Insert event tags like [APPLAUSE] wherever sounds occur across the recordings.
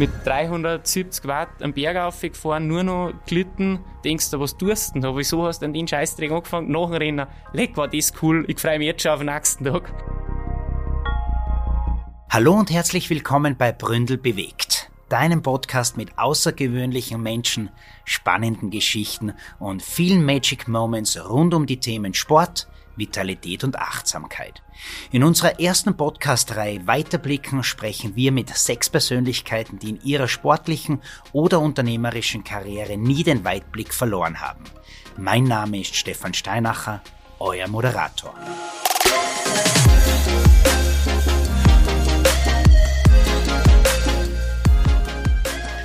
mit 370 Watt am Berg aufgefahren, nur noch glitten, denkst du, was tust du denn? Wieso hast du an den Scheißdreck angefangen? Nach dem Rennen, leck, war das cool, ich freue mich jetzt schon auf den nächsten Tag. Hallo und herzlich willkommen bei Bründel bewegt, deinem Podcast mit außergewöhnlichen Menschen, spannenden Geschichten und vielen Magic Moments rund um die Themen Sport, Vitalität und Achtsamkeit. In unserer ersten Podcast-Reihe Weiterblicken sprechen wir mit sechs Persönlichkeiten, die in ihrer sportlichen oder unternehmerischen Karriere nie den Weitblick verloren haben. Mein Name ist Stefan Steinacher, euer Moderator.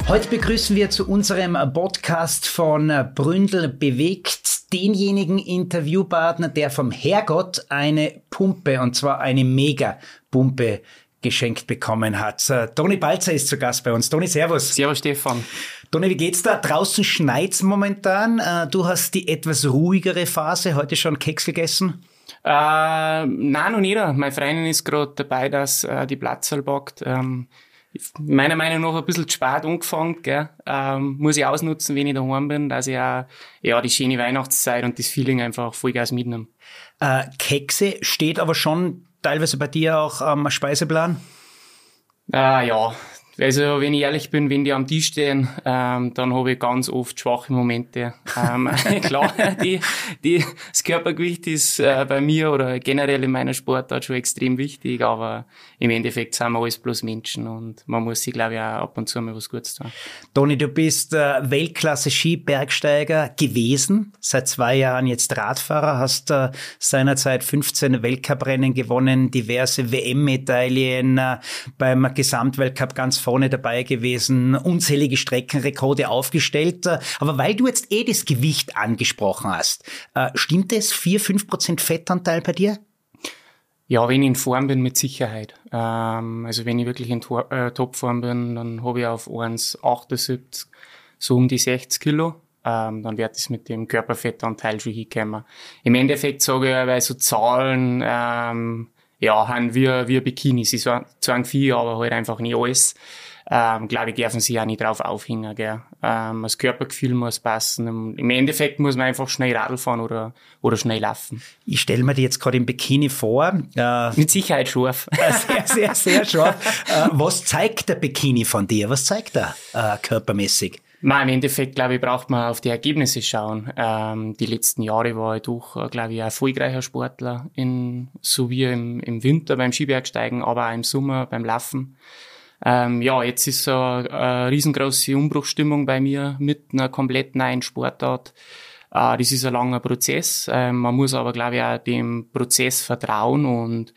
Heute begrüßen wir zu unserem Podcast von Bründel bewegt denjenigen Interviewpartner, der vom Herrgott eine Pumpe, und zwar eine Mega-Pumpe geschenkt bekommen hat. Toni Balzer ist zu Gast bei uns. Toni, Servus. Servus, Stefan. Toni, wie geht's da? Draußen schneit's momentan. Äh, du hast die etwas ruhigere Phase. Heute schon Keks gegessen? Äh, nein, noch nicht. Meine Freundin ist gerade dabei, dass äh, die Platzerl backt. Ähm, meiner Meinung nach ein bisschen zu spät angefangen, gell? Ähm, muss ich ausnutzen, wenn ich daheim bin, dass ich auch, ja, die schöne Weihnachtszeit und das Feeling einfach Vollgas mitnehme. Äh, Kekse steht aber schon teilweise bei dir auch am Speiseplan? Äh, ja, also, wenn ich ehrlich bin, wenn die am Tisch stehen, ähm, dann habe ich ganz oft schwache Momente. Ähm, [LAUGHS] klar, die, die, das Körpergewicht ist äh, bei mir oder generell in meiner Sportart schon extrem wichtig, aber im Endeffekt sind wir alles bloß Menschen und man muss sich, glaube ich, auch ab und zu mal was Gutes tun. Toni, du bist äh, Weltklasse-Skibergsteiger gewesen, seit zwei Jahren jetzt Radfahrer, hast äh, seinerzeit 15 Weltcuprennen gewonnen, diverse WM-Medaillen äh, beim Gesamtweltcup ganz vorne dabei gewesen, unzählige Streckenrekorde aufgestellt. Aber weil du jetzt eh das Gewicht angesprochen hast, äh, stimmt es 4, 5 Prozent Fettanteil bei dir? Ja, wenn ich in Form bin, mit Sicherheit. Ähm, also wenn ich wirklich in äh, Topform bin, dann habe ich auf 1,78 so um die 60 Kilo. Ähm, dann wird es mit dem Körperfettanteil schon hinkommen. Im Endeffekt sage ich, weil so Zahlen ähm, ja, haben wir, wir Bikinis. Sie sagen viel, aber halt einfach nicht alles. Ähm, glaube ich, dürfen sie auch nicht drauf aufhängen, gell. Ähm, das Körpergefühl muss passen. Im Endeffekt muss man einfach schnell Radl fahren oder, oder schnell laufen. Ich stelle mir dir jetzt gerade im Bikini vor. Äh, Mit Sicherheit scharf. [LAUGHS] sehr, sehr, sehr scharf. äh, was zeigt der Bikini von dir? Was zeigt er äh, körpermäßig? Nein, im Endeffekt, glaube ich, braucht man auf die Ergebnisse schauen. Ähm, die letzten Jahre war ich doch, äh, glaube ich, ein erfolgreicher Sportler, in, so wie im, im Winter beim Skibergsteigen, aber auch im Sommer beim Laufen. Ähm, ja, jetzt ist so eine, eine riesengroße Umbruchstimmung bei mir mit einer komplett neuen Sportart. Äh, das ist ein langer Prozess. Ähm, man muss aber, glaube ich, auch dem Prozess vertrauen und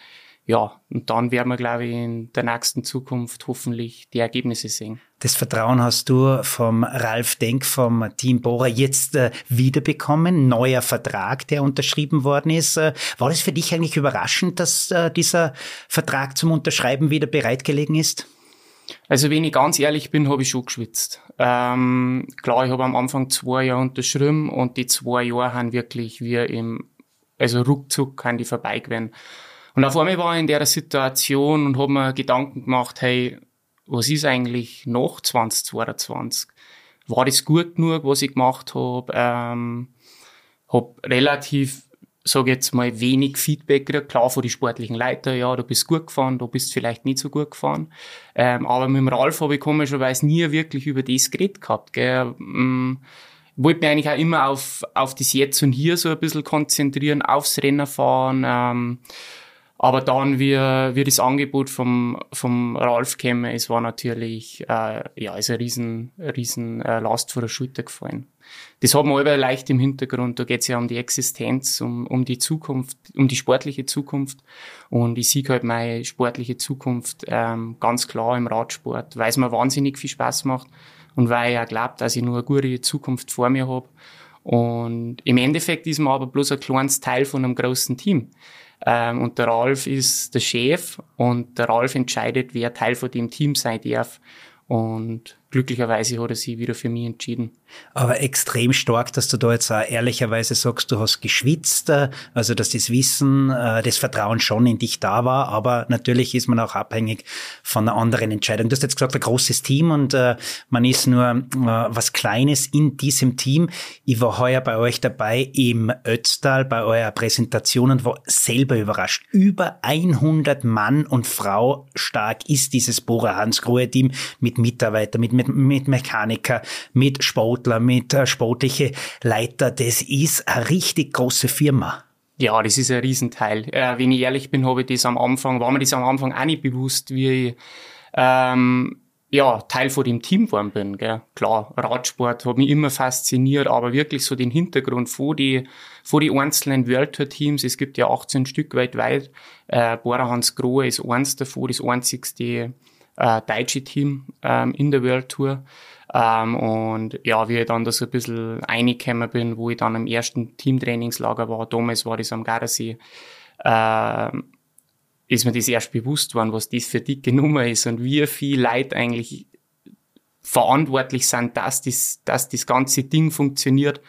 ja, und dann werden wir, glaube ich, in der nächsten Zukunft hoffentlich die Ergebnisse sehen. Das Vertrauen hast du vom Ralf Denk vom Team Bora jetzt äh, wiederbekommen. Neuer Vertrag, der unterschrieben worden ist. Äh, war das für dich eigentlich überraschend, dass äh, dieser Vertrag zum Unterschreiben wieder bereitgelegen ist? Also wenn ich ganz ehrlich bin, habe ich schon geschwitzt. Ähm, klar, ich habe am Anfang zwei Jahre unterschrieben und die zwei Jahre haben wirklich wie im, also ruckzuck kann die vorbei gewesen. Und auf einmal war ich in der Situation und habe mir Gedanken gemacht, hey, was ist eigentlich nach 2022? War das gut genug, was ich gemacht habe? Ähm, habe relativ, sage jetzt mal, wenig Feedback gekriegt. Klar von den sportlichen Leiter, ja, du bist gut gefahren, du bist vielleicht nicht so gut gefahren. Ähm, aber mit dem Ralf habe ich komischerweise nie wirklich über das geredet gehabt. Gell? Ähm, wollte mich eigentlich auch immer auf, auf das Jetzt und Hier so ein bisschen konzentrieren, aufs Rennen fahren. Ähm, aber dann, wie, wie das Angebot vom, vom Ralf käme, es war natürlich, äh, ja, ist ein riesen, riesen äh, Last vor der Schulter gefallen. Das hat man aber leicht im Hintergrund. Da geht es ja um die Existenz, um, um die Zukunft, um die sportliche Zukunft. Und ich sehe halt meine sportliche Zukunft ähm, ganz klar im Radsport, weil es mir wahnsinnig viel Spaß macht und weil ich auch glaube, dass ich nur eine gute Zukunft vor mir habe. Und im Endeffekt ist man aber bloß ein kleines Teil von einem großen Team. Ähm, und der Ralf ist der Chef und der Ralf entscheidet, wer Teil von dem Team sein darf. Und glücklicherweise hat er sich wieder für mich entschieden. Aber extrem stark, dass du da jetzt auch ehrlicherweise sagst, du hast geschwitzt, äh, also dass das Wissen, äh, das Vertrauen schon in dich da war, aber natürlich ist man auch abhängig von einer anderen Entscheidung. Du hast jetzt gesagt, ein großes Team und äh, man ist nur was Kleines in diesem Team. Ich war heuer bei euch dabei im Ötztal bei eurer Präsentation und war selber überrascht. Über 100 Mann und Frau stark ist dieses Bora Hans Grohe Team mit Mitarbeitern, mit mit, mit Mechaniker, mit Sportler, mit äh, sportliche Leiter. Das ist eine richtig große Firma. Ja, das ist ein Riesenteil. Äh, wenn ich ehrlich bin, habe ich das am Anfang, war mir das am Anfang auch nicht bewusst, wie ich ähm, ja, Teil von dem Team geworden bin. Gell. Klar, Radsport hat mich immer fasziniert, aber wirklich so den Hintergrund vor die, vor die einzelnen World Tour Teams, es gibt ja 18 Stück weltweit, äh, Bora Hans Grohe ist eins davon, das einzigste äh, deutsche Team ähm, in der World Tour. Ähm, und ja, wie ich dann da so ein bisschen reingekommen bin, wo ich dann im ersten Teamtrainingslager war, damals war das am Gardasee, äh, ist mir das erst bewusst worden, was das für dicke Nummer ist und wie viel Leute eigentlich verantwortlich sind, dass das, dass das ganze Ding funktioniert.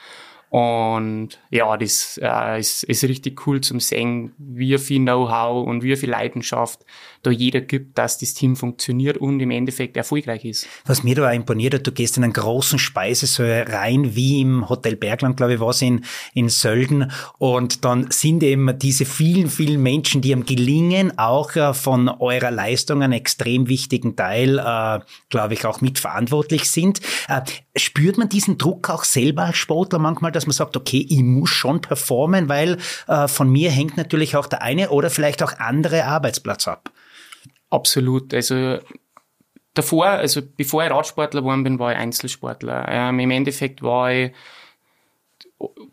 Und ja, das äh, ist, ist richtig cool zum sehen, wie viel Know-how und wie viel Leidenschaft da jeder gibt, dass das Team funktioniert und im Endeffekt erfolgreich ist. Was mir da auch imponiert hat, du gehst in einen großen Speisesaal rein, wie im Hotel Bergland, glaube ich, was in, in Sölden. Und dann sind eben diese vielen, vielen Menschen, die am Gelingen auch äh, von eurer Leistung einen extrem wichtigen Teil, äh, glaube ich, auch mitverantwortlich sind. Äh, spürt man diesen Druck auch selber als Sportler manchmal, dass man sagt, okay, ich muss schon performen, weil äh, von mir hängt natürlich auch der eine oder vielleicht auch andere Arbeitsplatz ab? Absolut. Also davor, also bevor ich Radsportler geworden bin, war ich Einzelsportler. Ähm, Im Endeffekt war ich,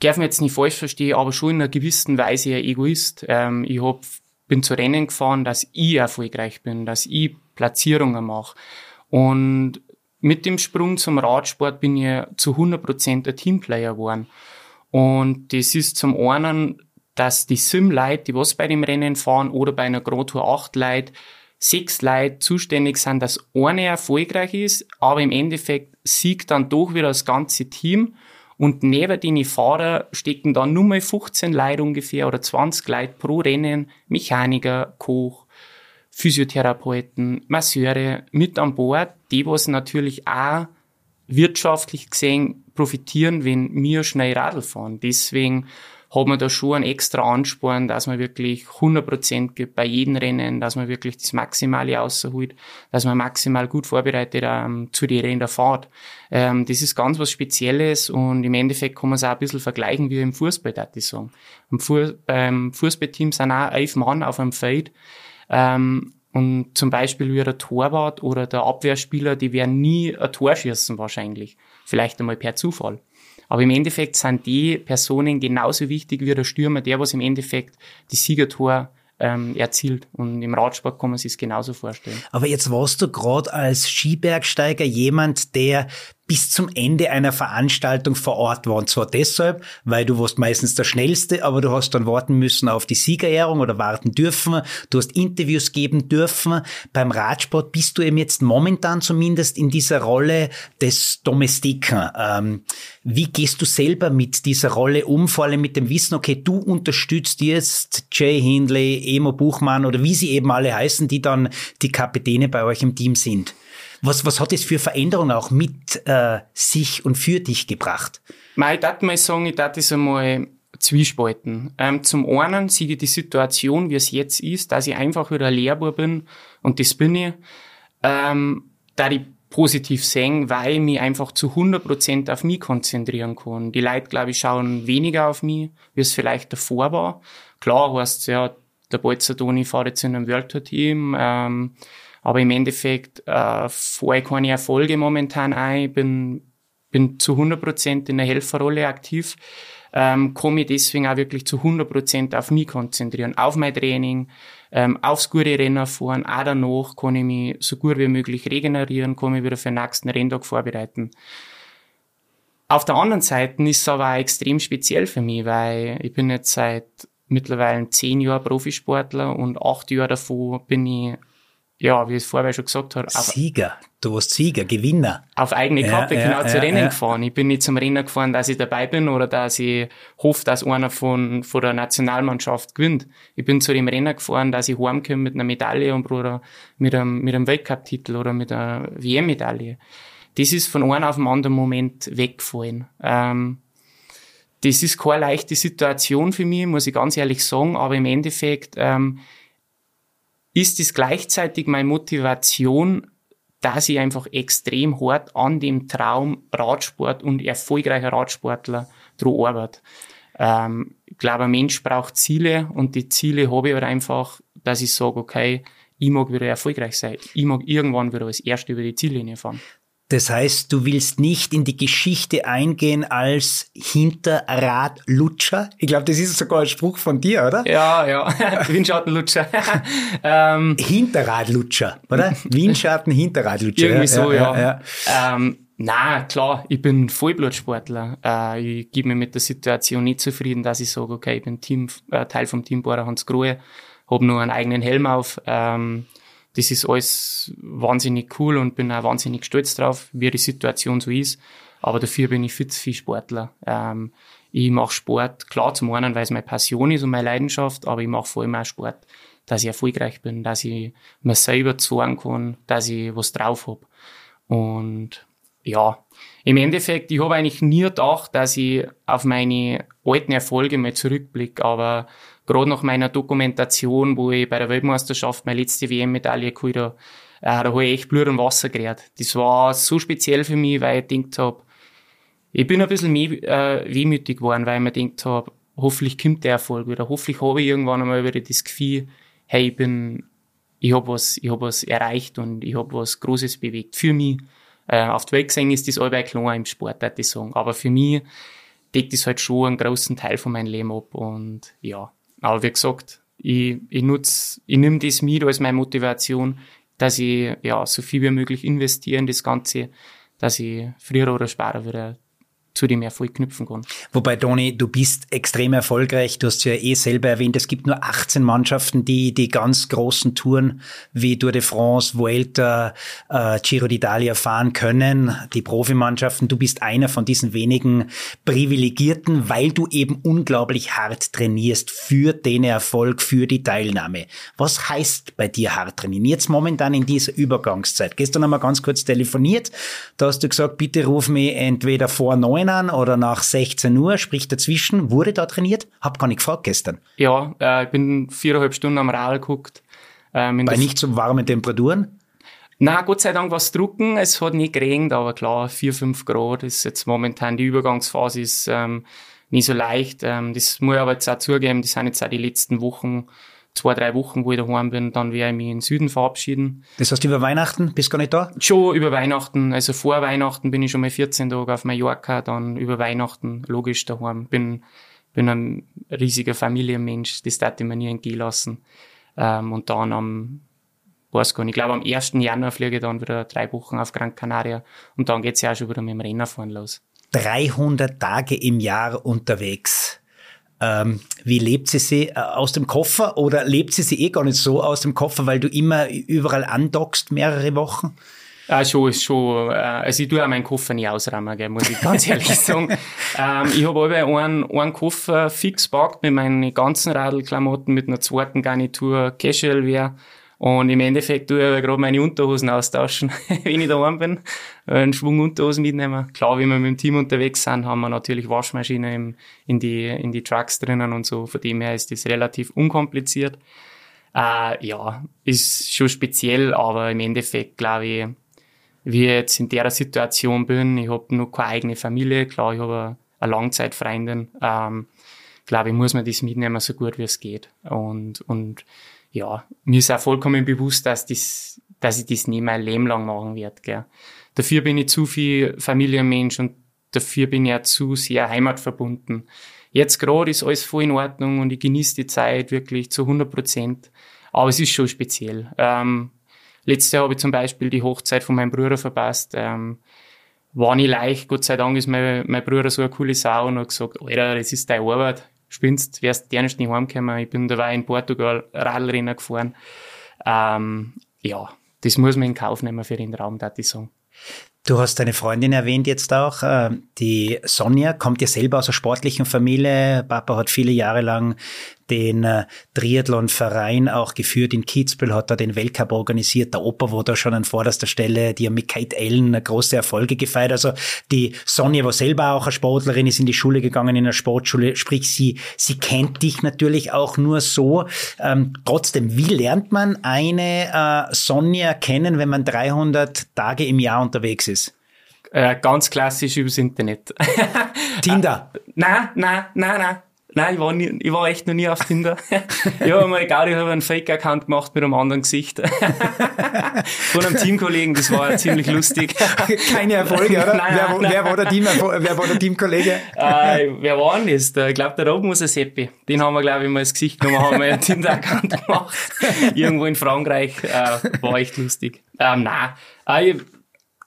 darf mich jetzt nicht falsch verstehen, aber schon in einer gewissen Weise ein Egoist. Ähm, ich hab, bin zu Rennen gefahren, dass ich erfolgreich bin, dass ich Platzierungen mache. Und mit dem Sprung zum Radsport bin ich zu 100% ein Teamplayer geworden. Und das ist zum einen, dass die Sim-Leute, die was bei dem Rennen fahren oder bei einer Grand Tour 8 Leute, sechs Leute zuständig sind, dass eine erfolgreich ist, aber im Endeffekt siegt dann doch wieder das ganze Team und neben den Fahrer stecken dann nur mal 15 Leute ungefähr oder 20 Leute pro Rennen, Mechaniker, Koch, Physiotherapeuten, Masseure mit an Bord, die was natürlich auch wirtschaftlich gesehen profitieren, wenn wir schnell Radl fahren. Deswegen hat man da schon einen extra Ansporn, dass man wirklich 100% gibt bei jedem Rennen, dass man wirklich das Maximale rausholt, dass man maximal gut vorbereitet ähm, zu den Rennen der Fahrt. Ähm, das ist ganz was Spezielles und im Endeffekt kann man es auch ein bisschen vergleichen wie im Fußball, würde ich sagen. Im Fu beim Fußballteam sind auch elf Mann auf einem Feld. Ähm, und zum Beispiel wie der Torwart oder der Abwehrspieler, die werden nie ein Tor schießen wahrscheinlich. Vielleicht einmal per Zufall. Aber im Endeffekt sind die Personen genauso wichtig wie der Stürmer, der was im Endeffekt die Siegertor ähm, erzielt. Und im Radsport kann man sich es genauso vorstellen. Aber jetzt warst du gerade als Skibergsteiger jemand, der bis zum Ende einer Veranstaltung vor Ort war. Und zwar deshalb, weil du warst meistens der Schnellste, aber du hast dann warten müssen auf die Siegerehrung oder warten dürfen. Du hast Interviews geben dürfen. Beim Radsport bist du eben jetzt momentan zumindest in dieser Rolle des Domestiken. Ähm, wie gehst du selber mit dieser Rolle um, vor allem mit dem Wissen, okay, du unterstützt jetzt Jay Hindley, Emo Buchmann oder wie sie eben alle heißen, die dann die Kapitäne bei euch im Team sind? Was, was hat es für Veränderungen auch mit äh, sich und für dich gebracht? Ich darf mal sagen, ich darf das einmal zwiespalten. Ähm, zum einen sehe ich die Situation, wie es jetzt ist, dass ich einfach wieder ein Lehrbub bin und das bin ich, ähm, da ich positiv sehen, weil ich mich einfach zu 100% auf mich konzentrieren kann. Die Leute, glaube ich, schauen weniger auf mich, wie es vielleicht davor war. Klar heißt ja, der Bolzer Toni fährt jetzt in einem World Tour Team, ähm, aber im Endeffekt äh, fahre ich keine Erfolge momentan ein, bin, bin zu 100% in der Helferrolle aktiv, ähm, komme ich deswegen auch wirklich zu 100% auf mich konzentrieren, auf mein Training, ähm, aufs gute Rennen fahren, auch danach kann ich mich so gut wie möglich regenerieren, kann mich wieder für den nächsten Renntag vorbereiten. Auf der anderen Seite ist es aber auch extrem speziell für mich, weil ich bin jetzt seit mittlerweile zehn Jahren Profisportler und acht Jahre davor bin ich ja, wie ich es vorher schon gesagt habe. Sieger, du warst Sieger, Gewinner. Auf eigene Kappe, ja, genau, ja, zu Rennen ja. gefahren. Ich bin nicht zum Rennen gefahren, dass ich dabei bin oder dass ich hoffe, dass einer von, von der Nationalmannschaft gewinnt. Ich bin zu dem Rennen gefahren, dass ich heimkomme mit einer Medaille und oder mit einem, mit einem Weltcup-Titel oder mit einer WM-Medaille. Das ist von einem auf den anderen Moment weggefallen. Ähm, das ist keine leichte Situation für mich, muss ich ganz ehrlich sagen, aber im Endeffekt ähm, ist es gleichzeitig meine Motivation, dass ich einfach extrem hart an dem Traum Radsport und erfolgreicher Radsportler dran arbeite. Ähm, ich glaube, ein Mensch braucht Ziele und die Ziele habe ich halt einfach, dass ich sage, okay, ich mag wieder erfolgreich sein. Ich mag irgendwann wieder als Erster über die Ziellinie fahren. Das heißt, du willst nicht in die Geschichte eingehen als Hinterradlutscher? Ich glaube, das ist sogar ein Spruch von dir, oder? Ja, ja. [LAUGHS] Windschattenlutscher. [LAUGHS] ähm, Hinterradlutscher, oder? [LAUGHS] Windschatten, Hinterradlutscher. Irgendwie so, ja. ja. ja. Ähm, na, klar, ich bin Vollblutsportler. Äh, ich gebe mir mit der Situation nicht zufrieden, dass ich sage, okay, ich bin Team, äh, Teil vom Teambauer Hans Grohe, habe nur einen eigenen Helm auf. Ähm, das ist alles wahnsinnig cool und bin auch wahnsinnig stolz drauf, wie die Situation so ist. Aber dafür bin ich viel zu viel Sportler. Ähm, ich mache Sport, klar zum einen, weil es meine Passion ist und meine Leidenschaft, aber ich mache vor allem auch Sport, dass ich erfolgreich bin, dass ich mir selber zeigen kann, dass ich was drauf hab. Und ja, im Endeffekt, ich habe eigentlich nie gedacht, dass ich auf meine alten Erfolge mal zurückblicke, aber gerade nach meiner Dokumentation, wo ich bei der Weltmeisterschaft meine letzte WM-Medaille geholt habe, äh, da habe ich echt Blut und Wasser gerät. Das war so speziell für mich, weil ich gedacht habe, ich bin ein bisschen mehr, äh, wehmütig geworden, weil ich mir gedacht habe, hoffentlich kommt der Erfolg wieder. Hoffentlich habe ich irgendwann einmal wieder das Gefühl, hey, ich bin, ich habe was, ich habe was erreicht und ich habe was Großes bewegt. Für mich. Äh, auf der Welt gesehen ist das allweil klar im Sport, würde ich sagen. Aber für mich deckt das halt schon einen großen Teil von meinem Leben ab und ja. Aber wie gesagt, ich, ich nutze, ich nehme das mit als meine Motivation, dass ich ja so viel wie möglich investiere in das Ganze, dass ich früher oder später wieder zu dem Erfolg knüpfen kann. Wobei, Toni, du bist extrem erfolgreich. Du hast ja eh selber erwähnt, es gibt nur 18 Mannschaften, die die ganz großen Touren wie Tour de France, Vuelta, äh, Giro d'Italia fahren können. Die Profimannschaften. Du bist einer von diesen wenigen Privilegierten, weil du eben unglaublich hart trainierst für den Erfolg, für die Teilnahme. Was heißt bei dir hart trainieren? Jetzt momentan in dieser Übergangszeit. Gestern haben wir ganz kurz telefoniert. Da hast du gesagt, bitte ruf mich entweder vor neun 9 an oder nach 16 Uhr, sprich dazwischen, wurde da trainiert? Hab gar nicht gefragt gestern. Ja, äh, ich bin viereinhalb Stunden am Rad geguckt. Ähm, Bei nicht so warmen Temperaturen? Na, Gott sei Dank war es drucken. Es hat nicht geregnet, aber klar, 4, 5 Grad ist jetzt momentan die Übergangsphase ist ähm, nicht so leicht. Ähm, das muss ich aber jetzt auch zugeben, das sind jetzt auch die letzten Wochen zwei, drei Wochen, wo ich daheim bin, dann werde ich mich in den Süden verabschieden. Das heißt, über Weihnachten bist du gar nicht da? Schon über Weihnachten. Also vor Weihnachten bin ich schon mal 14 Tage auf Mallorca, dann über Weihnachten logisch daheim. Bin, bin ein riesiger Familienmensch, das darf ich mir nie entgehen lassen. Ähm, und dann am, weiß gar nicht, ich glaube am 1. Januar fliege ich dann wieder drei Wochen auf Gran Canaria und dann geht's ja auch schon wieder mit dem Rennerfahren los. 300 Tage im Jahr unterwegs. Ähm, wie lebt sie sie äh, aus dem Koffer oder lebt sie sie eh gar nicht so aus dem Koffer, weil du immer überall andockst mehrere Wochen? Ah, schon, schon, äh, also ich tue auch meinen Koffer nicht ausräumen, gell, muss ich ganz ehrlich [LAUGHS] sagen. ähm, ich habe aber einen, einen Koffer fix gepackt mit meinen ganzen Radlklamotten, mit einer zweiten Garnitur Casual Wear und im Endeffekt tue ich aber gerade meine Unterhosen austauschen, [LAUGHS] wenn ich daheim bin. Einen Schwung Unterhosen mitnehmen. Klar, wenn wir mit dem Team unterwegs sind, haben wir natürlich Waschmaschine im, in, die, in die Trucks drinnen und so. Von dem her ist das relativ unkompliziert. Äh, ja, ist schon speziell, aber im Endeffekt glaube ich, wie ich jetzt in der Situation bin, ich habe noch keine eigene Familie, klar, ich habe eine Langzeitfreundin, ähm, glaube ich, muss man das mitnehmen, so gut wie es geht. Und, und ja, mir ist auch vollkommen bewusst, dass, das, dass ich das nie mein Leben lang machen werde. Gell. Dafür bin ich zu viel Familienmensch und dafür bin ich auch zu sehr heimatverbunden. Jetzt gerade ist alles voll in Ordnung und ich genieße die Zeit wirklich zu 100 Prozent. Aber es ist schon speziell. Ähm, letztes Jahr habe ich zum Beispiel die Hochzeit von meinem Bruder verpasst. Ähm, war nicht leicht, Gott sei Dank ist mein, mein Bruder so eine coole Sau und hat gesagt, Alter, das ist deine Arbeit, spinnst, wärst gerne nicht heimgekommen. Ich bin dabei in Portugal Radlrennen gefahren. Ähm, ja, das muss man in Kauf nehmen für den Raum, da ich sagen. Du hast deine Freundin erwähnt jetzt auch. Äh, die Sonja kommt ja selber aus einer sportlichen Familie. Papa hat viele Jahre lang den äh, Triathlon-Verein auch geführt in Kitzbühel, hat da den Weltcup organisiert. Der Opa war da schon an vorderster Stelle. Die haben mit Kate Allen große Erfolge gefeiert. Also die Sonja war selber auch eine Sportlerin, ist in die Schule gegangen, in der Sportschule. Sprich, sie, sie kennt dich natürlich auch nur so. Ähm, trotzdem, wie lernt man eine äh, Sonja kennen, wenn man 300 Tage im Jahr unterwegs ist? Äh, ganz klassisch übers Internet. [LAUGHS] Tinder? nein, nein, nein, nein. Nein, ich war, nie, ich war echt noch nie auf Tinder. ich habe mal egal, ich habe einen Fake-Account gemacht mit einem anderen Gesicht. [LAUGHS] Von einem Teamkollegen, das war ziemlich lustig. [LAUGHS] Keine Erfolge, oder? Nein, wer, nein. wer, war der Team, wer war der Teamkollege? [LAUGHS] Äh, wer war denn das? Ich glaube, der Rob muss ein Seppi. Den haben wir, glaube ich, mal ins Gesicht genommen, haben wir einen Tinder-Account gemacht. Irgendwo in Frankreich. Äh, war echt lustig. Ähm, nein. Äh,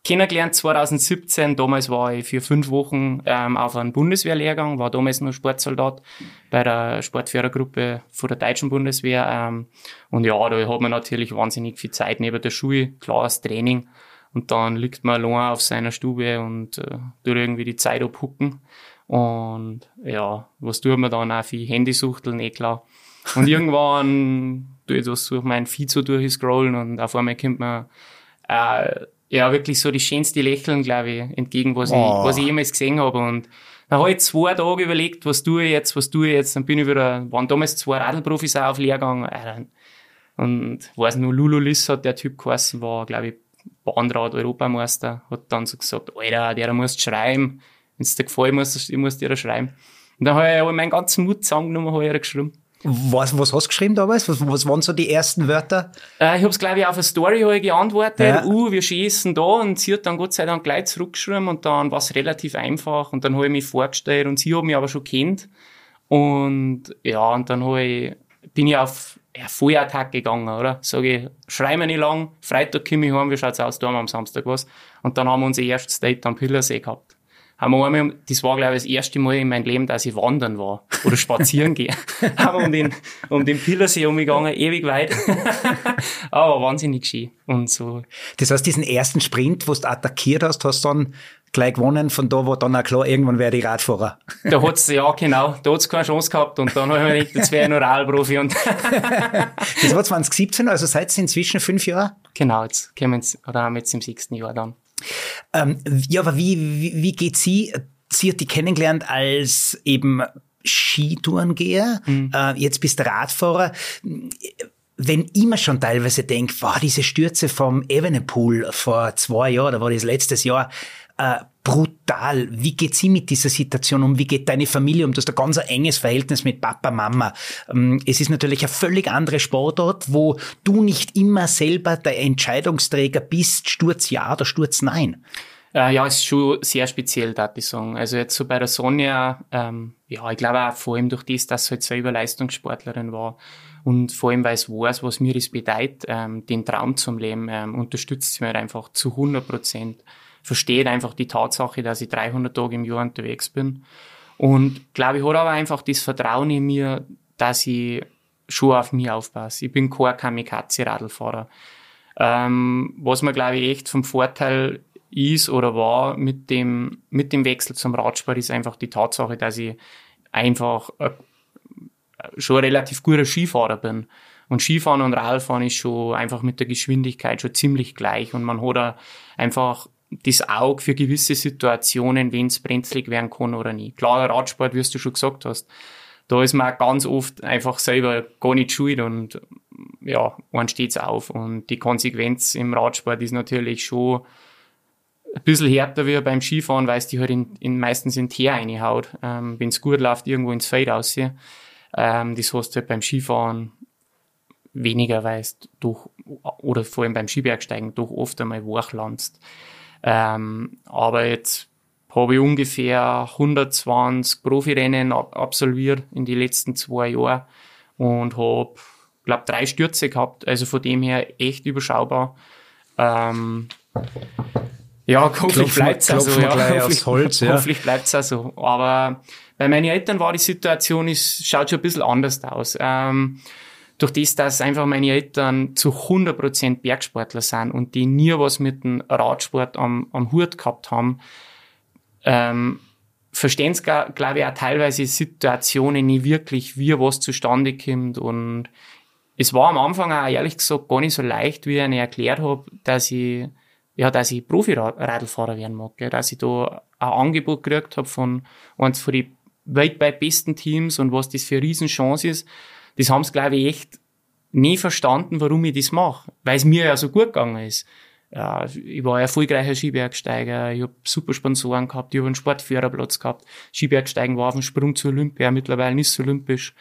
kennengelernt 2017. Damals war ich für fünf Wochen ähm, auf einem Bundeswehrlehrgang, war damals nur Sportsoldat bei der Sportführergruppe von der deutschen Bundeswehr. Ähm, und ja, da hat man natürlich wahnsinnig viel Zeit neben der Schule, klares Training. Und dann liegt man allein auf seiner Stube und äh, tut irgendwie die Zeit abhucken. Und ja, was tut man dann auch viel Handysuchteln, eh klar. Und [LAUGHS] irgendwann tue ich das durch mein Feed so durchscrollen und auf einmal kommt man äh, ja, wirklich so die schönste Lächeln, glaube ich, entgegen, was, oh. ich, was ich jemals gesehen habe. Und dann habe ich zwei Tage überlegt, was tue ich jetzt, was tue ich jetzt. Dann bin ich wieder, waren damals zwei Radlprofis auch auf Lehrgang. Äh, und weiß nur, Lulu Liss hat der Typ geheißen, war, glaube ich, Bahnrad-Europameister, hat dann so gesagt, Alter, der musst schreiben. Wenn es dir gefällt, musst du, musst dir schreiben. Und dann habe ich meinen ganzen Mut zusammengenommen, habe ich geschrieben. Was, was hast du geschrieben damals? Was, was waren so die ersten Wörter? Äh, ich habe es, glaube ich, auf eine Story ich geantwortet. Ja. Uh, wir schießen da. Und sie hat dann Gott sei Dank gleich zurückgeschrieben. Und dann war es relativ einfach. Und dann habe ich mich vorgestellt. Und sie hat mich aber schon kennt. Und ja, und dann ich, bin ich auf ja, Feuerattacke gegangen, oder? Sag ich, schrei mir nicht lang. Freitag komme ich heim. Wie schaut's aus? Da haben wir am Samstag was. Und dann haben wir unser erstes Date am Pillersee gehabt haben wir einmal, das war glaube ich das erste Mal in meinem Leben, dass ich wandern war oder spazieren gehe. haben [LAUGHS] wir um den, um den Pillersee umgegangen, ewig weit. [LAUGHS] Aber wahnsinnig schön und so. Das heißt, diesen ersten Sprint, wo du attackiert hast, hast du dann gleich gewonnen, von da war dann auch klar, irgendwann wäre ich Radfahrer. Da hat's, ja genau, da hat's keine Chance gehabt und dann habe ich mir gedacht, jetzt wäre ich nur Radprofi und. [LAUGHS] das war 2017, also seit inzwischen fünf Jahre? Genau, jetzt kommen wir jetzt, oder haben wir jetzt im sechsten Jahr dann. Ähm, ja, aber wie, wie, wie geht sie? Sie hat die kennengelernt als eben Skitourengeher. Mhm. Äh, jetzt bist du Radfahrer. Wenn ich mir schon teilweise denke, wow, diese Stürze vom Evenepoel vor zwei Jahren, da war das letztes Jahr, äh, brutal. Wie geht sie mit dieser Situation um? Wie geht deine Familie um? Du hast ein ganz enges Verhältnis mit Papa, Mama. Ähm, es ist natürlich eine völlig andere Sportart, wo du nicht immer selber der Entscheidungsträger bist, Sturz ja oder Sturz nein. Äh, ja, ist schon sehr speziell, da ich sagen. Also jetzt so bei der Sonja, ähm, ja, ich glaube auch vor allem durch das, dass sie halt selber Leistungssportlerin war und vor allem, weil es weiß, was mir das bedeutet, ähm, den Traum zum Leben, ähm, unterstützt sie mir halt einfach zu 100 Prozent versteht einfach die Tatsache, dass ich 300 Tage im Jahr unterwegs bin. Und glaube ich, hat aber einfach das Vertrauen in mir, dass ich schon auf mich aufpasse. Ich bin kein Kamikaze-Radlfahrer. Ähm, was mir, glaube ich, echt vom Vorteil ist oder war mit dem, mit dem Wechsel zum Radsport, ist einfach die Tatsache, dass ich einfach äh, schon ein relativ guter Skifahrer bin. Und Skifahren und Radfahren ist schon einfach mit der Geschwindigkeit schon ziemlich gleich und man hat einfach das Auge für gewisse Situationen, wenn es brenzlig werden kann oder nicht. Klar, Radsport, wie du schon gesagt hast, da ist man ganz oft einfach selber gar nicht schuld und ja, man steht's auf. Und die Konsequenz im Radsport ist natürlich schon ein bisschen härter wie beim Skifahren, weil es die halt in, in meistens in Teer reinhaut. Ähm, Wenn es gut läuft, irgendwo ins Feld aussehen. Ähm, das hast du halt beim Skifahren weniger, weil es durch, oder vor allem beim Skibergsteigen durch oft einmal wachlandst. Ähm, aber jetzt habe ich ungefähr 120 Profirennen ab absolviert in den letzten zwei Jahren und habe, glaube drei Stürze gehabt. Also von dem her echt überschaubar. Ähm, ja, [LAUGHS] hoffentlich bleibt es also. Ja, hoffentlich, Holz, ja. hoffentlich bleibt's also. Aber bei meinen Eltern war die Situation, ist, schaut schon ein bisschen anders aus. Ähm, durch das, dass einfach meine Eltern zu 100% Bergsportler sind und die nie was mit dem Radsport am, am Hut gehabt haben, ähm, verstehen sie, glaube ich, auch teilweise Situationen nicht wirklich, wie was zustande kommt. Und es war am Anfang auch ehrlich gesagt gar nicht so leicht, wie ich ihnen erklärt habe, dass ich, ja, dass ich Profi-Radlfahrer werden mag, gell, dass ich da ein Angebot gekriegt habe von eins von den weltweit besten Teams und was das für eine Riesenchance ist. Das haben sie, glaube ich, echt nie verstanden, warum ich das mache, weil es mir ja so gut gegangen ist ja, ich war erfolgreicher Skibergsteiger, ich habe super Sponsoren gehabt, ich habe einen Sportführerplatz gehabt. Skibergsteigen war auf dem Sprung zur Olympia, mittlerweile ist es olympisch.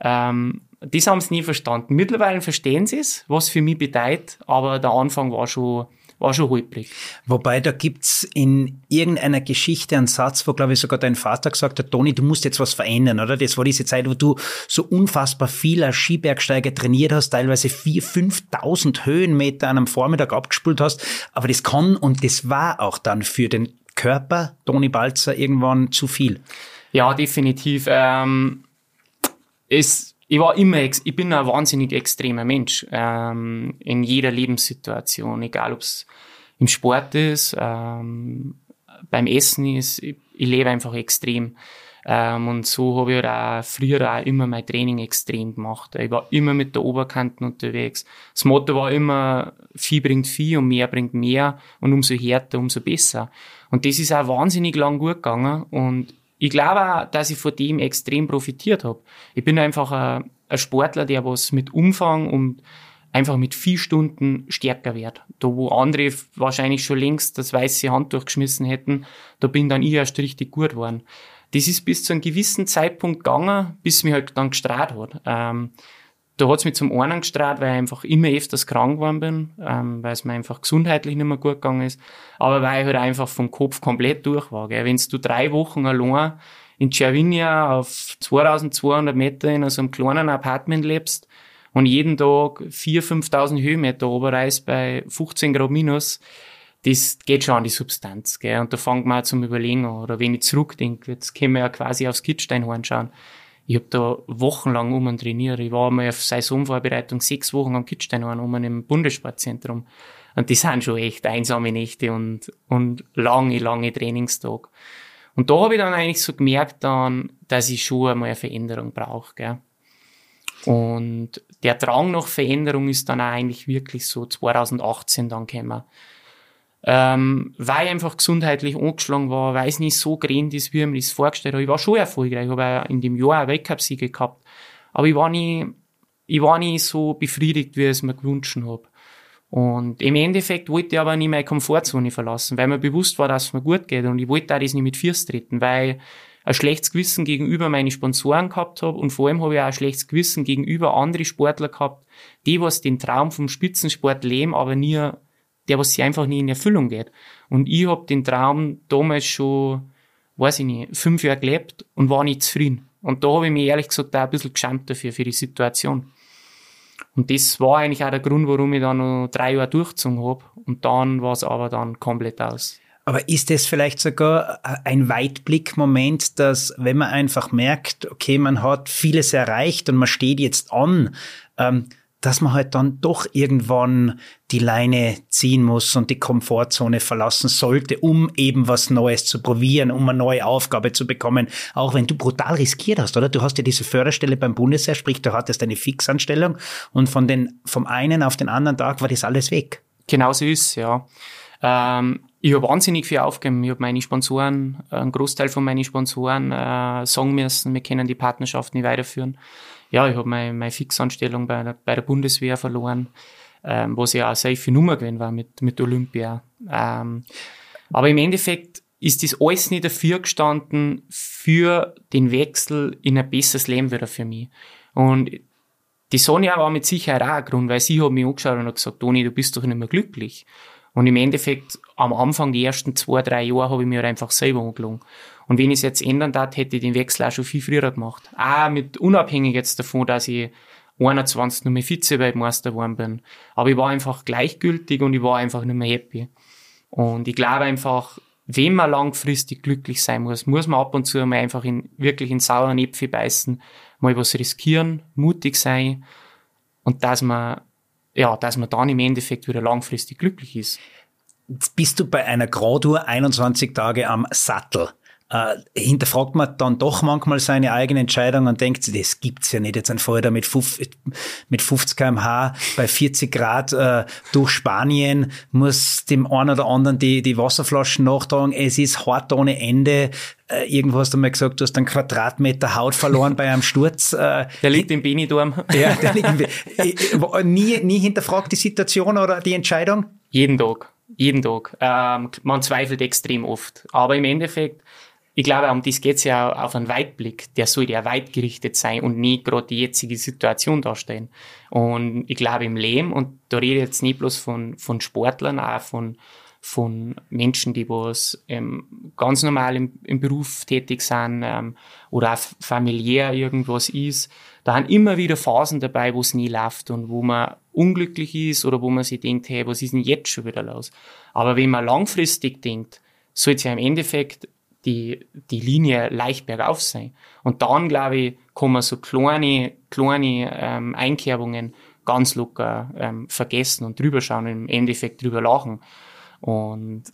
Ähm, das haben sie nie verstanden. Mittlerweile verstehen sie es, was für mich bedeutet, aber der Anfang war schon war schon holprig. Wobei, da gibt's in irgendeiner Geschichte einen Satz, wo, glaube ich, sogar dein Vater gesagt hat, Toni, du musst jetzt was verändern, oder? Das war diese Zeit, wo du so unfassbar viel als Skibergsteiger trainiert hast, teilweise vier, 5.000 Höhenmeter an einem Vormittag abgespult hast. Aber das kann und das war auch dann für den Körper, Toni Balzer, irgendwann zu viel. Ja, definitiv. Ähm, es ich war immer, ich bin ein wahnsinnig extremer Mensch ähm, in jeder Lebenssituation, egal ob es im Sport ist, ähm, beim Essen ist, ich, ich lebe einfach extrem. Ähm, und so habe ich auch früher auch immer mein Training extrem gemacht. Ich war immer mit der Oberkante unterwegs. Das Motto war immer, Vieh bringt Vieh und mehr bringt mehr und umso härter, umso besser. Und das ist auch wahnsinnig lang gut gegangen und ich glaube auch, dass ich von dem extrem profitiert habe. Ich bin einfach ein, ein, Sportler, der was mit Umfang und einfach mit vier Stunden stärker wird. Da wo andere wahrscheinlich schon längst das weiße Handtuch geschmissen hätten, da bin dann ich erst richtig gut geworden. Das ist bis zu einem gewissen Zeitpunkt gegangen, bis mich halt dann gestrahlt hat. Ähm, da hat's mich zum einen gestrahlt, weil ich einfach immer öfters krank geworden bin, ähm, weil es mir einfach gesundheitlich nicht mehr gut gegangen ist, aber weil ich halt einfach vom Kopf komplett durch war. Gell. Wenn du drei Wochen allein in Cervinia auf 2200 Meter in so einem kleinen Apartment lebst und jeden Tag 4.000, 5.000 Höhenmeter oberreist bei 15 Grad minus, das geht schon an die Substanz. Gell. Und da fängt man auch zum Überlegen an. Oder wenn ich zurückdenke, jetzt können wir ja quasi aufs Kitzsteinhorn schauen ich habe da wochenlang um trainiert. Ich war mal auf Saisonvorbereitung sechs Wochen am Kitzsteinhorn um im Bundessportzentrum. Und die sind schon echt einsame Nächte und, und lange, lange Trainingstage. Und da habe ich dann eigentlich so gemerkt, dann, dass ich schon einmal eine Veränderung brauche. Gell? Und der Drang nach Veränderung ist dann auch eigentlich wirklich so 2018 dann gekommen ähm, weil ich einfach gesundheitlich angeschlagen war, weil es nicht so gerannt ist, wie ich mir das vorgestellt habe. Ich war schon erfolgreich, ich habe in dem Jahr eine Weltcup-Siege gehabt, aber ich war nie, ich war nie so befriedigt, wie ich es mir gewünscht habe. Und im Endeffekt wollte ich aber nicht meine Komfortzone verlassen, weil mir bewusst war, dass es mir gut geht und ich wollte auch das nicht mit Fürs treten, weil ein schlechtes Gewissen gegenüber meine Sponsoren gehabt habe und vor allem habe ich auch ein schlechtes Gewissen gegenüber andere Sportler gehabt, die was den Traum vom Spitzensport leben, aber nie der was sie einfach nie in Erfüllung geht. Und ich hab den Traum damals schon, weiß ich nicht, fünf Jahre gelebt und war nicht zufrieden. Und da habe ich mich ehrlich gesagt auch ein bisschen geschämt dafür, für die Situation. Und das war eigentlich auch der Grund, warum ich dann noch drei Jahre durchgezogen habe. Und dann war es aber dann komplett aus. Aber ist das vielleicht sogar ein Weitblickmoment, dass wenn man einfach merkt, okay, man hat vieles erreicht und man steht jetzt an, ähm, dass man halt dann doch irgendwann die Leine ziehen muss und die Komfortzone verlassen sollte, um eben was Neues zu probieren, um eine neue Aufgabe zu bekommen. Auch wenn du brutal riskiert hast, oder? Du hast ja diese Förderstelle beim Bundesheer, sprich, du hattest eine Fixanstellung und von den, vom einen auf den anderen Tag war das alles weg. Genau so ist ja. Ähm, ich habe wahnsinnig viel aufgegeben. Ich habe meine Sponsoren, einen Großteil von meinen Sponsoren äh, sagen müssen, wir können die Partnerschaft nicht weiterführen ja, ich habe meine, meine Fixanstellung bei der, bei der Bundeswehr verloren, ähm, was ja auch sehr viel Nummer gewesen war mit, mit Olympia. Ähm, aber im Endeffekt ist das alles nicht dafür gestanden für den Wechsel in ein besseres Leben wieder für mich. Und die Sonja war mit Sicherheit auch ein Grund, weil sie hat mich angeschaut und hat gesagt, Toni, du bist doch nicht mehr glücklich. Und im Endeffekt, am Anfang, die ersten zwei, drei Jahre, habe ich mir halt einfach selber angelogen. Und wenn ich es jetzt ändern darf, hätte ich den Wechsel auch schon viel früher gemacht. Auch mit unabhängig jetzt davon, dass ich 21 Nummer Vize-Weltmeister geworden bin. Aber ich war einfach gleichgültig und ich war einfach nicht mehr happy. Und ich glaube einfach, wenn man langfristig glücklich sein muss, muss man ab und zu mal einfach in, wirklich in sauren Äpfel beißen, mal was riskieren, mutig sein, und dass man, ja, dass man dann im Endeffekt wieder langfristig glücklich ist. Jetzt bist du bei einer Graduhr 21 Tage am Sattel äh, hinterfragt man dann doch manchmal seine eigene Entscheidung und denkt, das gibt's ja nicht. Jetzt ein Feuer mit, 50, mit 50 kmh bei 40 Grad äh, durch Spanien, muss dem einen oder anderen die, die Wasserflaschen nachtragen. Es ist hart ohne Ende. Äh, irgendwo hast du mal gesagt, du hast einen Quadratmeter Haut verloren [LAUGHS] bei einem Sturz. Äh, der liegt im Benidorm. Ja, der liegt im Be nie, nie hinterfragt die Situation oder die Entscheidung? Jeden Tag. Jeden Tag. Ähm, man zweifelt extrem oft. Aber im Endeffekt, ich glaube, um das geht's ja auf einen Weitblick. Der soll ja weit gerichtet sein und nicht gerade die jetzige Situation darstellen. Und ich glaube im Leben, und da rede ich jetzt nicht bloß von, von Sportlern, auch von, von Menschen, die was ähm, ganz normal im, im Beruf tätig sind ähm, oder auch familiär irgendwas ist. Da haben immer wieder Phasen dabei, wo es nie läuft und wo man unglücklich ist oder wo man sich denkt, hey, was ist denn jetzt schon wieder los? Aber wenn man langfristig denkt, soll es ja im Endeffekt die, die Linie leicht bergauf sein. Und dann, glaube ich, kann man so kleine, kleine ähm, Einkerbungen ganz locker ähm, vergessen und drüber schauen im Endeffekt drüber lachen. Und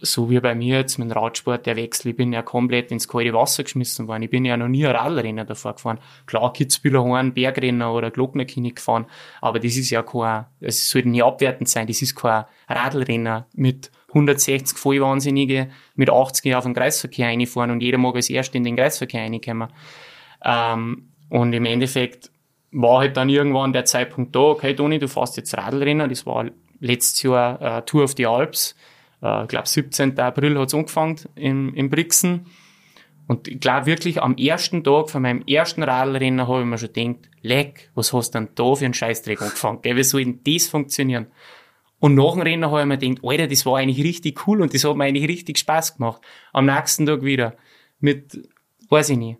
so wie bei mir jetzt mit dem Radsport, der Wechsel, ich bin ja komplett ins kalte Wasser geschmissen worden. Ich bin ja noch nie ein Radrenner davor gefahren. Klar, Kitzbühler Horn, Bergrenner oder Glocknerkinig gefahren, aber das ist ja kein, es sollte nie abwertend sein, das ist kein Radlrenner mit 160 Vollwahnsinnige mit 80 auf den Kreisverkehr reinfahren und jeder mag als Erster in den Kreisverkehr reinkommen. Ähm, und im Endeffekt war halt dann irgendwann der Zeitpunkt da, okay, Toni, du fährst jetzt Radlrennen, das war letztes Jahr äh, Tour of the Alps, äh, ich glaube 17. April hat's angefangen im, im Brixen. Und ich glaube wirklich, am ersten Tag von meinem ersten Radlrennen habe ich mir schon gedacht, leck, was hast du denn da für einen Scheißdreck angefangen? Wie soll denn das funktionieren? Und nach dem Rennen habe ich mir gedacht, Alter, das war eigentlich richtig cool und das hat mir eigentlich richtig Spaß gemacht. Am nächsten Tag wieder mit, weiß ich nicht,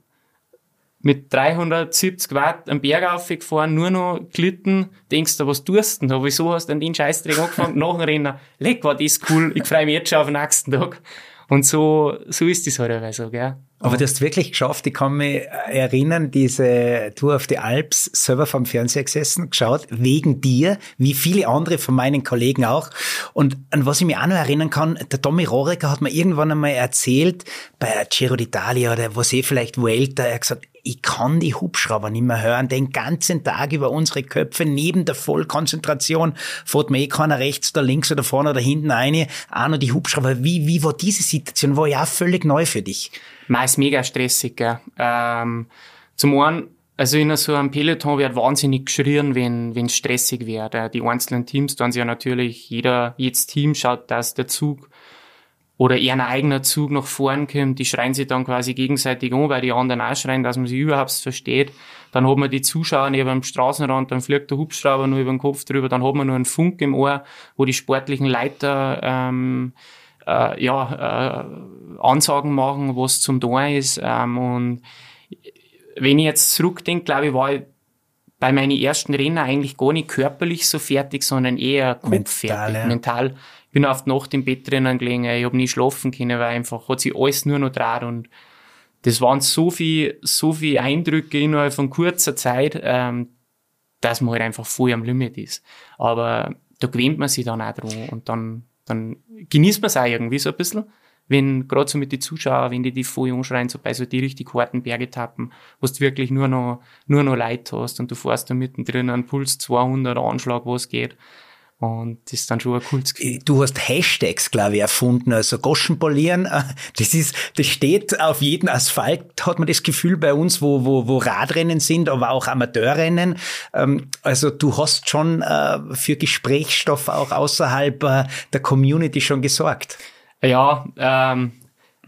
mit 370 Watt am Berg aufgefahren, nur noch glitten, denkst du, was tust du? Wieso hast du denn den Scheißdreck angefangen? nach dem Rennen, leck, war das cool, ich freue mich jetzt schon auf den nächsten Tag. Und so, so ist das halt so, gell. Aber du hast wirklich geschafft. Ich kann mich erinnern, diese Tour auf die Alps, selber vom Fernseher gesessen, geschaut, wegen dir, wie viele andere von meinen Kollegen auch. Und an was ich mich auch noch erinnern kann, der Tommy Rohrecker hat mir irgendwann einmal erzählt, bei Giro d'Italia oder was eh vielleicht Vuelta, er hat gesagt, ich kann die Hubschrauber nicht mehr hören, den ganzen Tag über unsere Köpfe, neben der Vollkonzentration, fährt mir eh keiner rechts oder links oder vorne oder hinten eine, auch noch die Hubschrauber. Wie, wie war diese Situation? War ja völlig neu für dich. Man ist mega stressig, gell. Ähm, zum einen, also in so einem Peloton wird wahnsinnig geschrien, wenn wenn es stressig wird. Äh, die einzelnen Teams tun sich ja natürlich, jeder, jedes Team schaut, dass der Zug oder eher ein eigener Zug nach vorn kommt, die schreien sich dann quasi gegenseitig um, weil die anderen auch schreien, dass man sich überhaupt versteht. Dann hat man die Zuschauer neben dem Straßenrand, dann fliegt der Hubschrauber nur über den Kopf drüber, dann hat man nur einen Funk im Ohr, wo die sportlichen Leiter ähm, äh, ja, äh, Ansagen machen, was zum Tor ist. Ähm, und wenn ich jetzt zurückdenke, glaube ich, war ich bei meinen ersten Rennen eigentlich gar nicht körperlich so fertig, sondern eher kopffertig, mental. Ja. mental bin oft Nacht im Bett drinnen gelegen, ich habe nie schlafen können, weil einfach hat sich alles nur noch draht und das waren so viel, so viel Eindrücke innerhalb von kurzer Zeit, ähm, dass man halt einfach voll am Limit ist. Aber da gewöhnt man sich dann auch dran und dann, dann genießt man es auch irgendwie so ein bisschen. Wenn, gerade so mit den Zuschauern, wenn die die voll umschreien, so bei so die richtig harten Bergetappen, wo du wirklich nur noch, nur noch Leid hast und du fährst da mittendrin einen Puls 200 Anschlag, wo es geht. Und das ist dann schon ein cooles Gefühl. Du hast Hashtags, glaube ich, erfunden. Also Goschen polieren, äh, das ist, das steht auf jedem Asphalt, hat man das Gefühl bei uns, wo, wo, wo Radrennen sind, aber auch Amateurrennen. Ähm, also du hast schon äh, für Gesprächsstoff auch außerhalb äh, der Community schon gesorgt. Ja, ähm,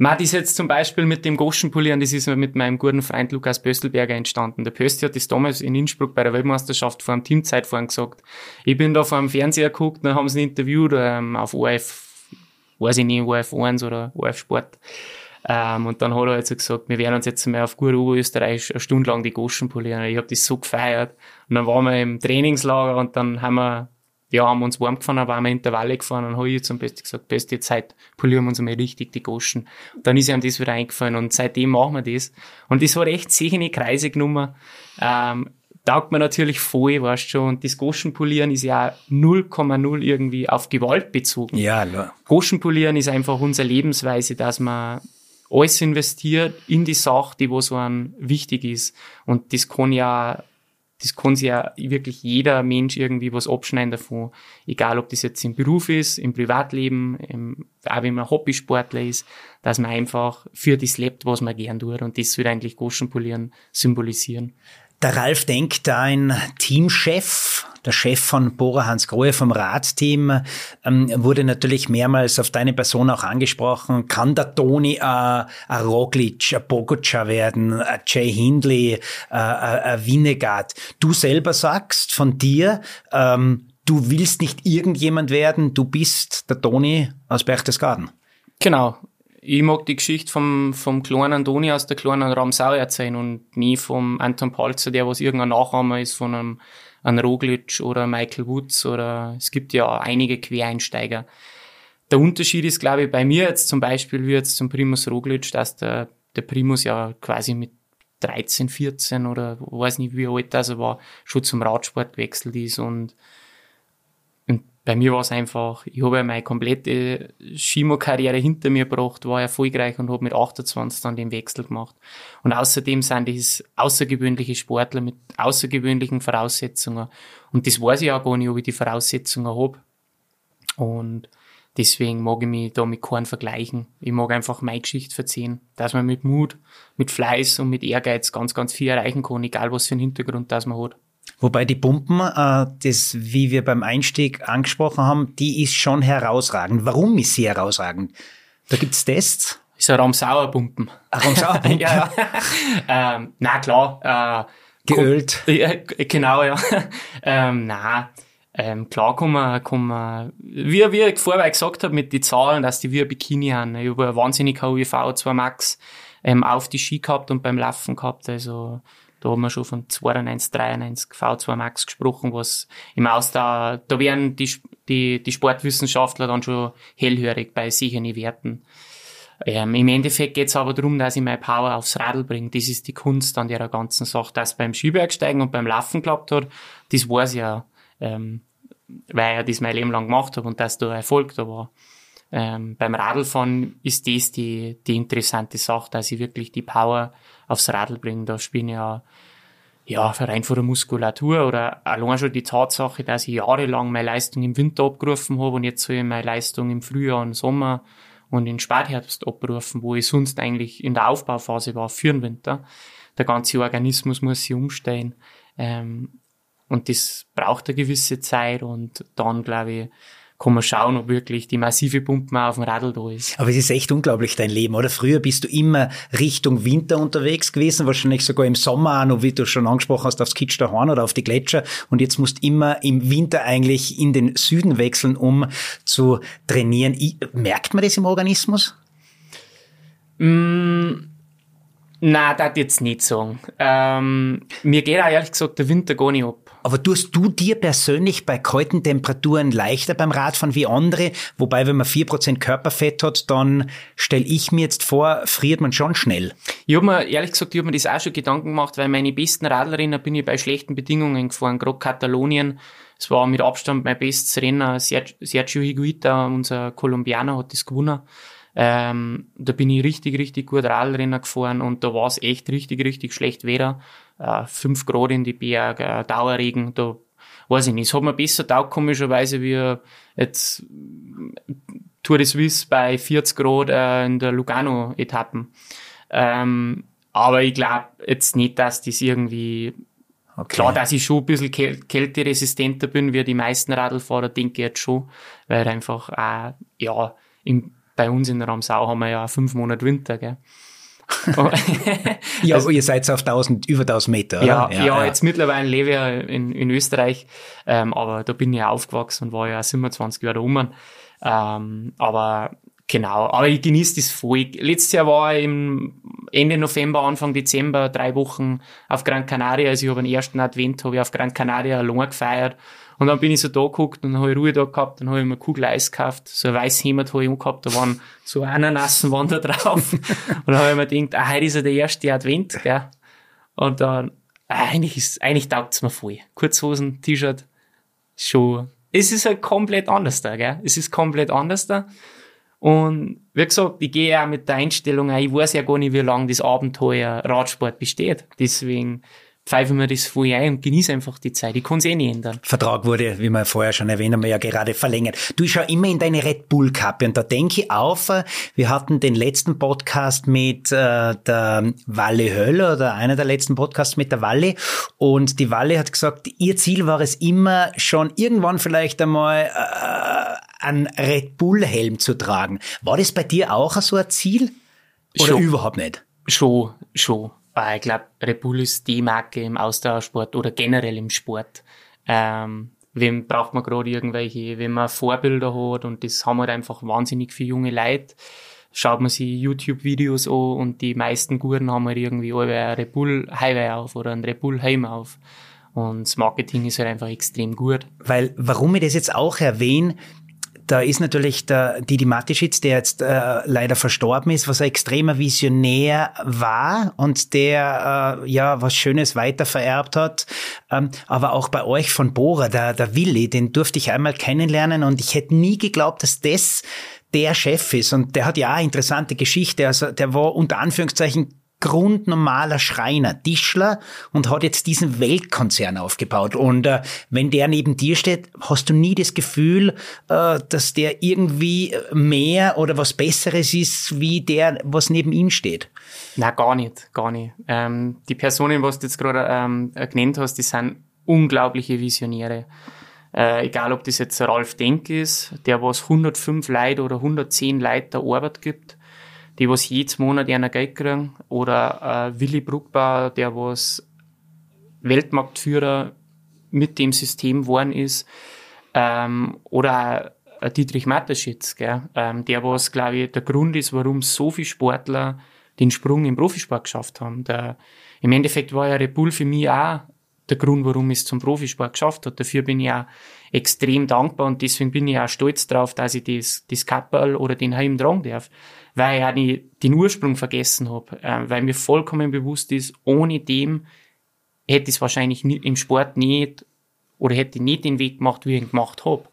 man, das jetzt zum Beispiel mit dem Goschenpolieren, das ist mit meinem guten Freund Lukas Pöstelberger entstanden. Der Pösti hat das damals in Innsbruck bei der Weltmeisterschaft vor einem Teamzeitfahren gesagt. Ich bin da vor dem Fernseher geguckt, dann haben sie ein interviewt ähm, auf ORF, weiß ich nicht, ORF 1 oder ORF Sport. Ähm, und dann hat er halt so gesagt, wir werden uns jetzt mal auf gut Oberösterreich eine Stunde lang die Goschen polieren. Ich habe das so gefeiert. Und dann waren wir im Trainingslager und dann haben wir ja, haben uns warm gefahren, waren wir Intervalle gefahren und habe ich zum Besten gesagt, beste Zeit, polieren wir uns einmal richtig die Goschen. Dann ist ihm das wieder eingefallen und seitdem machen wir das. Und das hat echt sicher in die Kreise genommen. Ähm, taugt mir natürlich voll, weißt schon. Und das Goschenpolieren ist ja 0,0 irgendwie auf Gewalt bezogen. Ja, klar. Goschenpolieren ist einfach unsere Lebensweise, dass man alles investiert in die Sache, die wo so ein wichtig ist. Und das kann ja, das kann sich ja wirklich jeder Mensch irgendwie was abschneiden davon. Egal, ob das jetzt im Beruf ist, im Privatleben, im, auch wenn man Hobbysportler ist, dass man einfach für das lebt, was man gern tut. Und das soll eigentlich Goschenpolieren symbolisieren. Der Ralf Denk, dein Teamchef, der Chef von Bora Hans Grohe vom Radteam, ähm, wurde natürlich mehrmals auf deine Person auch angesprochen. Kann der Toni äh, ein Roglic, ein Pogacar werden, ein Jay Hindley, äh, ein Winnegard? Du selber sagst von dir, ähm, du willst nicht irgendjemand werden, du bist der Toni aus Berchtesgaden. Genau ich mag die Geschichte vom, vom kleinen Antoni aus der kleinen Ramsau erzählen und nie vom Anton Palzer, der was irgendein Nachahmer ist von einem, einem Roglic oder Michael Woods oder es gibt ja einige Quereinsteiger. Der Unterschied ist, glaube ich, bei mir jetzt zum Beispiel wie jetzt zum Primus Roglic, dass der, der Primus ja quasi mit 13, 14 oder weiß nicht wie alt das er war, schon zum Radsport gewechselt ist und bei mir war es einfach, ich habe ja meine komplette Skimo-Karriere hinter mir gebracht, war erfolgreich und habe mit 28 dann den Wechsel gemacht. Und außerdem sind das außergewöhnliche Sportler mit außergewöhnlichen Voraussetzungen. Und das weiß ich auch gar nicht, ob ich die Voraussetzungen habe. Und deswegen mag ich mich da mit keinem vergleichen. Ich mag einfach meine Geschichte erzählen, dass man mit Mut, mit Fleiß und mit Ehrgeiz ganz, ganz viel erreichen kann, egal was für einen Hintergrund das man hat. Wobei die Pumpen, äh, das, wie wir beim Einstieg angesprochen haben, die ist schon herausragend. Warum ist sie herausragend? Da gibt's Tests. Ist ein Ramsauerpumpen. Ein Ramsauerpumpen? [LAUGHS] ja, ja. [LAUGHS] ähm, na klar. Äh, Geölt. Genau, ja. ähm, na, ähm, klar kann man, kann man, wie, wie ich vorher gesagt habe mit den Zahlen, dass die wie ein Bikini haben. Ich habe eine wahnsinnig hohe V2 Max ähm, auf die Ski gehabt und beim Laufen gehabt. Also da haben wir schon von 92, 93 V2 Max gesprochen, was im Austausch, da wären die, die, die Sportwissenschaftler dann schon hellhörig bei sicheren Werten. Ähm, Im Endeffekt geht es aber darum, dass ich meine Power aufs Radl bringe. Das ist die Kunst an der ganzen Sache. Dass beim Skibergsteigen und beim Laufen geklappt hat, das weiß ich ja, ähm, weil ich das mein Leben lang gemacht habe und dass da Erfolg da war. Ähm, beim Radlfahren ist das die, die interessante Sache, dass ich wirklich die Power aufs Radl bringen. Da spielen ja, ja, rein von der Muskulatur oder allein schon die Tatsache, dass ich jahrelang meine Leistung im Winter abgerufen habe und jetzt soll ich meine Leistung im Frühjahr und Sommer und in Spätherbst abrufen, wo ich sonst eigentlich in der Aufbauphase war für den Winter. Der ganze Organismus muss sich umstellen. Ähm, und das braucht eine gewisse Zeit und dann, glaube ich, kann man schauen, ob wirklich die massive Pumpe auf dem Radl da ist. Aber es ist echt unglaublich, dein Leben, oder? Früher bist du immer Richtung Winter unterwegs gewesen, wahrscheinlich sogar im Sommer auch noch, wie du schon angesprochen hast, aufs Kitschter Horn oder auf die Gletscher. Und jetzt musst du immer im Winter eigentlich in den Süden wechseln, um zu trainieren. merkt man das im Organismus? Mm, na, das jetzt nicht sagen. Ähm, mir geht auch ehrlich gesagt der Winter gar nicht ab. Aber tust du dir persönlich bei kalten Temperaturen leichter beim Radfahren wie andere? Wobei, wenn man vier Prozent Körperfett hat, dann stelle ich mir jetzt vor, friert man schon schnell. Ich habe mir, ehrlich gesagt, ich habe mir das auch schon Gedanken gemacht, weil meine besten Radlerinnen bin ich bei schlechten Bedingungen gefahren, gerade Katalonien. Es war mit Abstand mein bestes Renner. Sergio Higuita, unser Kolumbianer, hat das gewonnen. Ähm, da bin ich richtig, richtig gut Radlrenner gefahren und da war es echt richtig, richtig schlecht Wetter. Äh, fünf Grad in die Berge, äh, Dauerregen, da weiß ich nicht. Es hat mir besser taugt, komischerweise, wie jetzt Tour de Suisse bei 40 Grad äh, in der Lugano-Etappen. Ähm, aber ich glaube jetzt nicht, dass das irgendwie Okay. Klar, dass ich schon ein bisschen kälteresistenter bin wie die meisten Radlfahrer, denke ich jetzt schon, weil einfach auch, ja, im, bei uns in Ramsau haben wir ja fünf Monate Winter, gell. [LAUGHS] ja, also, ihr seid auf 1000, über 1000 Meter? Ja, ja, ja, jetzt mittlerweile lebe ich in, in Österreich, ähm, aber da bin ich ja aufgewachsen und war ja 27 Jahre rum. Ähm, aber genau, aber ich genieße das voll. Letztes Jahr war ich im Ende November, Anfang Dezember, drei Wochen auf Gran Canaria. Also ich habe den ersten Advent habe ich auf Gran Canaria allein gefeiert und dann bin ich so da geguckt und habe ich Ruhe da gehabt, dann habe ich mir eine Kugel Eis gekauft, so ein weißes Hemd habe ich umgehabt, da waren so Ananassen waren da drauf. [LAUGHS] und dann habe ich mir gedacht, ah, heute ist ja der erste Advent, gell. Und dann eigentlich ist, eigentlich taugt's mir voll. Kurzhosen, T-Shirt, schon. Es ist halt komplett anders da, gell? Es ist komplett anders da. Und wie gesagt, ich gehe ja mit der Einstellung ein, ich weiß ja gar nicht, wie lange das Abenteuer Radsport besteht. Deswegen pfeife mir das voll ein und genieße einfach die Zeit. Ich kann es eh nicht ändern. Vertrag wurde, wie wir vorher schon erwähnt haben, ja gerade verlängert. Du schau immer in deine Red Bull Kappe und da denke ich auf, äh, wir hatten den letzten Podcast mit äh, der Walle Höller oder einer der letzten Podcasts mit der Walle und die Walle hat gesagt, ihr Ziel war es immer schon irgendwann vielleicht einmal äh, einen Red Bull Helm zu tragen. War das bei dir auch so ein Ziel? Oder Schon. überhaupt nicht? Schon, schon. Weil ich glaube, Red Bull ist die Marke im Ausdauersport oder generell im Sport. Ähm, wem braucht man gerade irgendwelche, wenn man Vorbilder hat und das haben halt einfach wahnsinnig viele junge Leute. Schaut man sich YouTube-Videos an und die meisten Guten haben halt irgendwie alle ein Red Bull Highway auf oder ein Red Bull Helm auf. Und das Marketing ist halt einfach extrem gut. Weil, warum ich das jetzt auch erwähne, da ist natürlich der Didi Matischitz, der jetzt äh, leider verstorben ist, was ein extremer Visionär war und der äh, ja was Schönes weitervererbt hat. Ähm, aber auch bei euch von Bora, der, der Willi, den durfte ich einmal kennenlernen und ich hätte nie geglaubt, dass das der Chef ist. Und der hat ja eine interessante Geschichte. Also der war unter Anführungszeichen grundnormaler Schreiner, Tischler und hat jetzt diesen Weltkonzern aufgebaut. Und äh, wenn der neben dir steht, hast du nie das Gefühl, äh, dass der irgendwie mehr oder was Besseres ist, wie der, was neben ihm steht. Na gar nicht, gar nicht. Ähm, die Personen, was du jetzt gerade ähm, genannt hast, die sind unglaubliche Visionäre. Äh, egal, ob das jetzt Ralf Denk ist, der was 105 Leute oder 110 Leute Arbeit gibt, die was jedes Monat einer Geld kriegen, oder äh, Willy Bruckbauer, der was Weltmarktführer mit dem System geworden ist, ähm, oder ein Dietrich Mateschitz, gell? Ähm, der was, glaube ich, der Grund ist, warum so viele Sportler den Sprung im Profisport geschafft haben. Der, Im Endeffekt war ja Red Bull für mich auch der Grund, warum es zum Profisport geschafft hat. Dafür bin ich auch extrem dankbar und deswegen bin ich auch stolz drauf, dass ich das, das Kapperl oder den Heim tragen darf. Weil ich auch den Ursprung vergessen habe. Äh, weil mir vollkommen bewusst ist, ohne dem hätte ich es wahrscheinlich nie, im Sport nicht oder hätte ich nicht den Weg gemacht, wie ich ihn gemacht habe.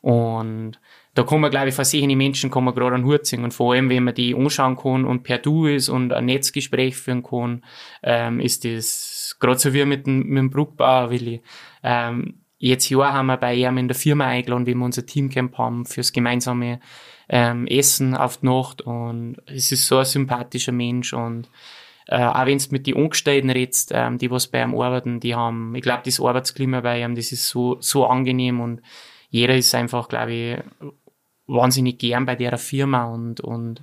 Und da kann man, glaube ich, versehene Menschen kann man gerade einen Hut ziehen. Und vor allem, wenn man die anschauen kann und per Du ist und ein Netzgespräch führen kann, ähm, ist das gerade so wie mit dem, mit dem Bruckbauer, Willi. Ähm, jetzt Jahr haben wir bei ihm in der Firma eingeladen, wie wir unser Teamcamp haben, fürs gemeinsame ähm, Essen auf die Nacht. Und es ist so ein sympathischer Mensch und äh, auch wenn du mit den Angestellten redest, ähm, die was bei ihm arbeiten, die haben, ich glaube, das Arbeitsklima bei ihm, das ist so, so angenehm und jeder ist einfach, glaube ich, wahnsinnig gern bei der Firma und, und,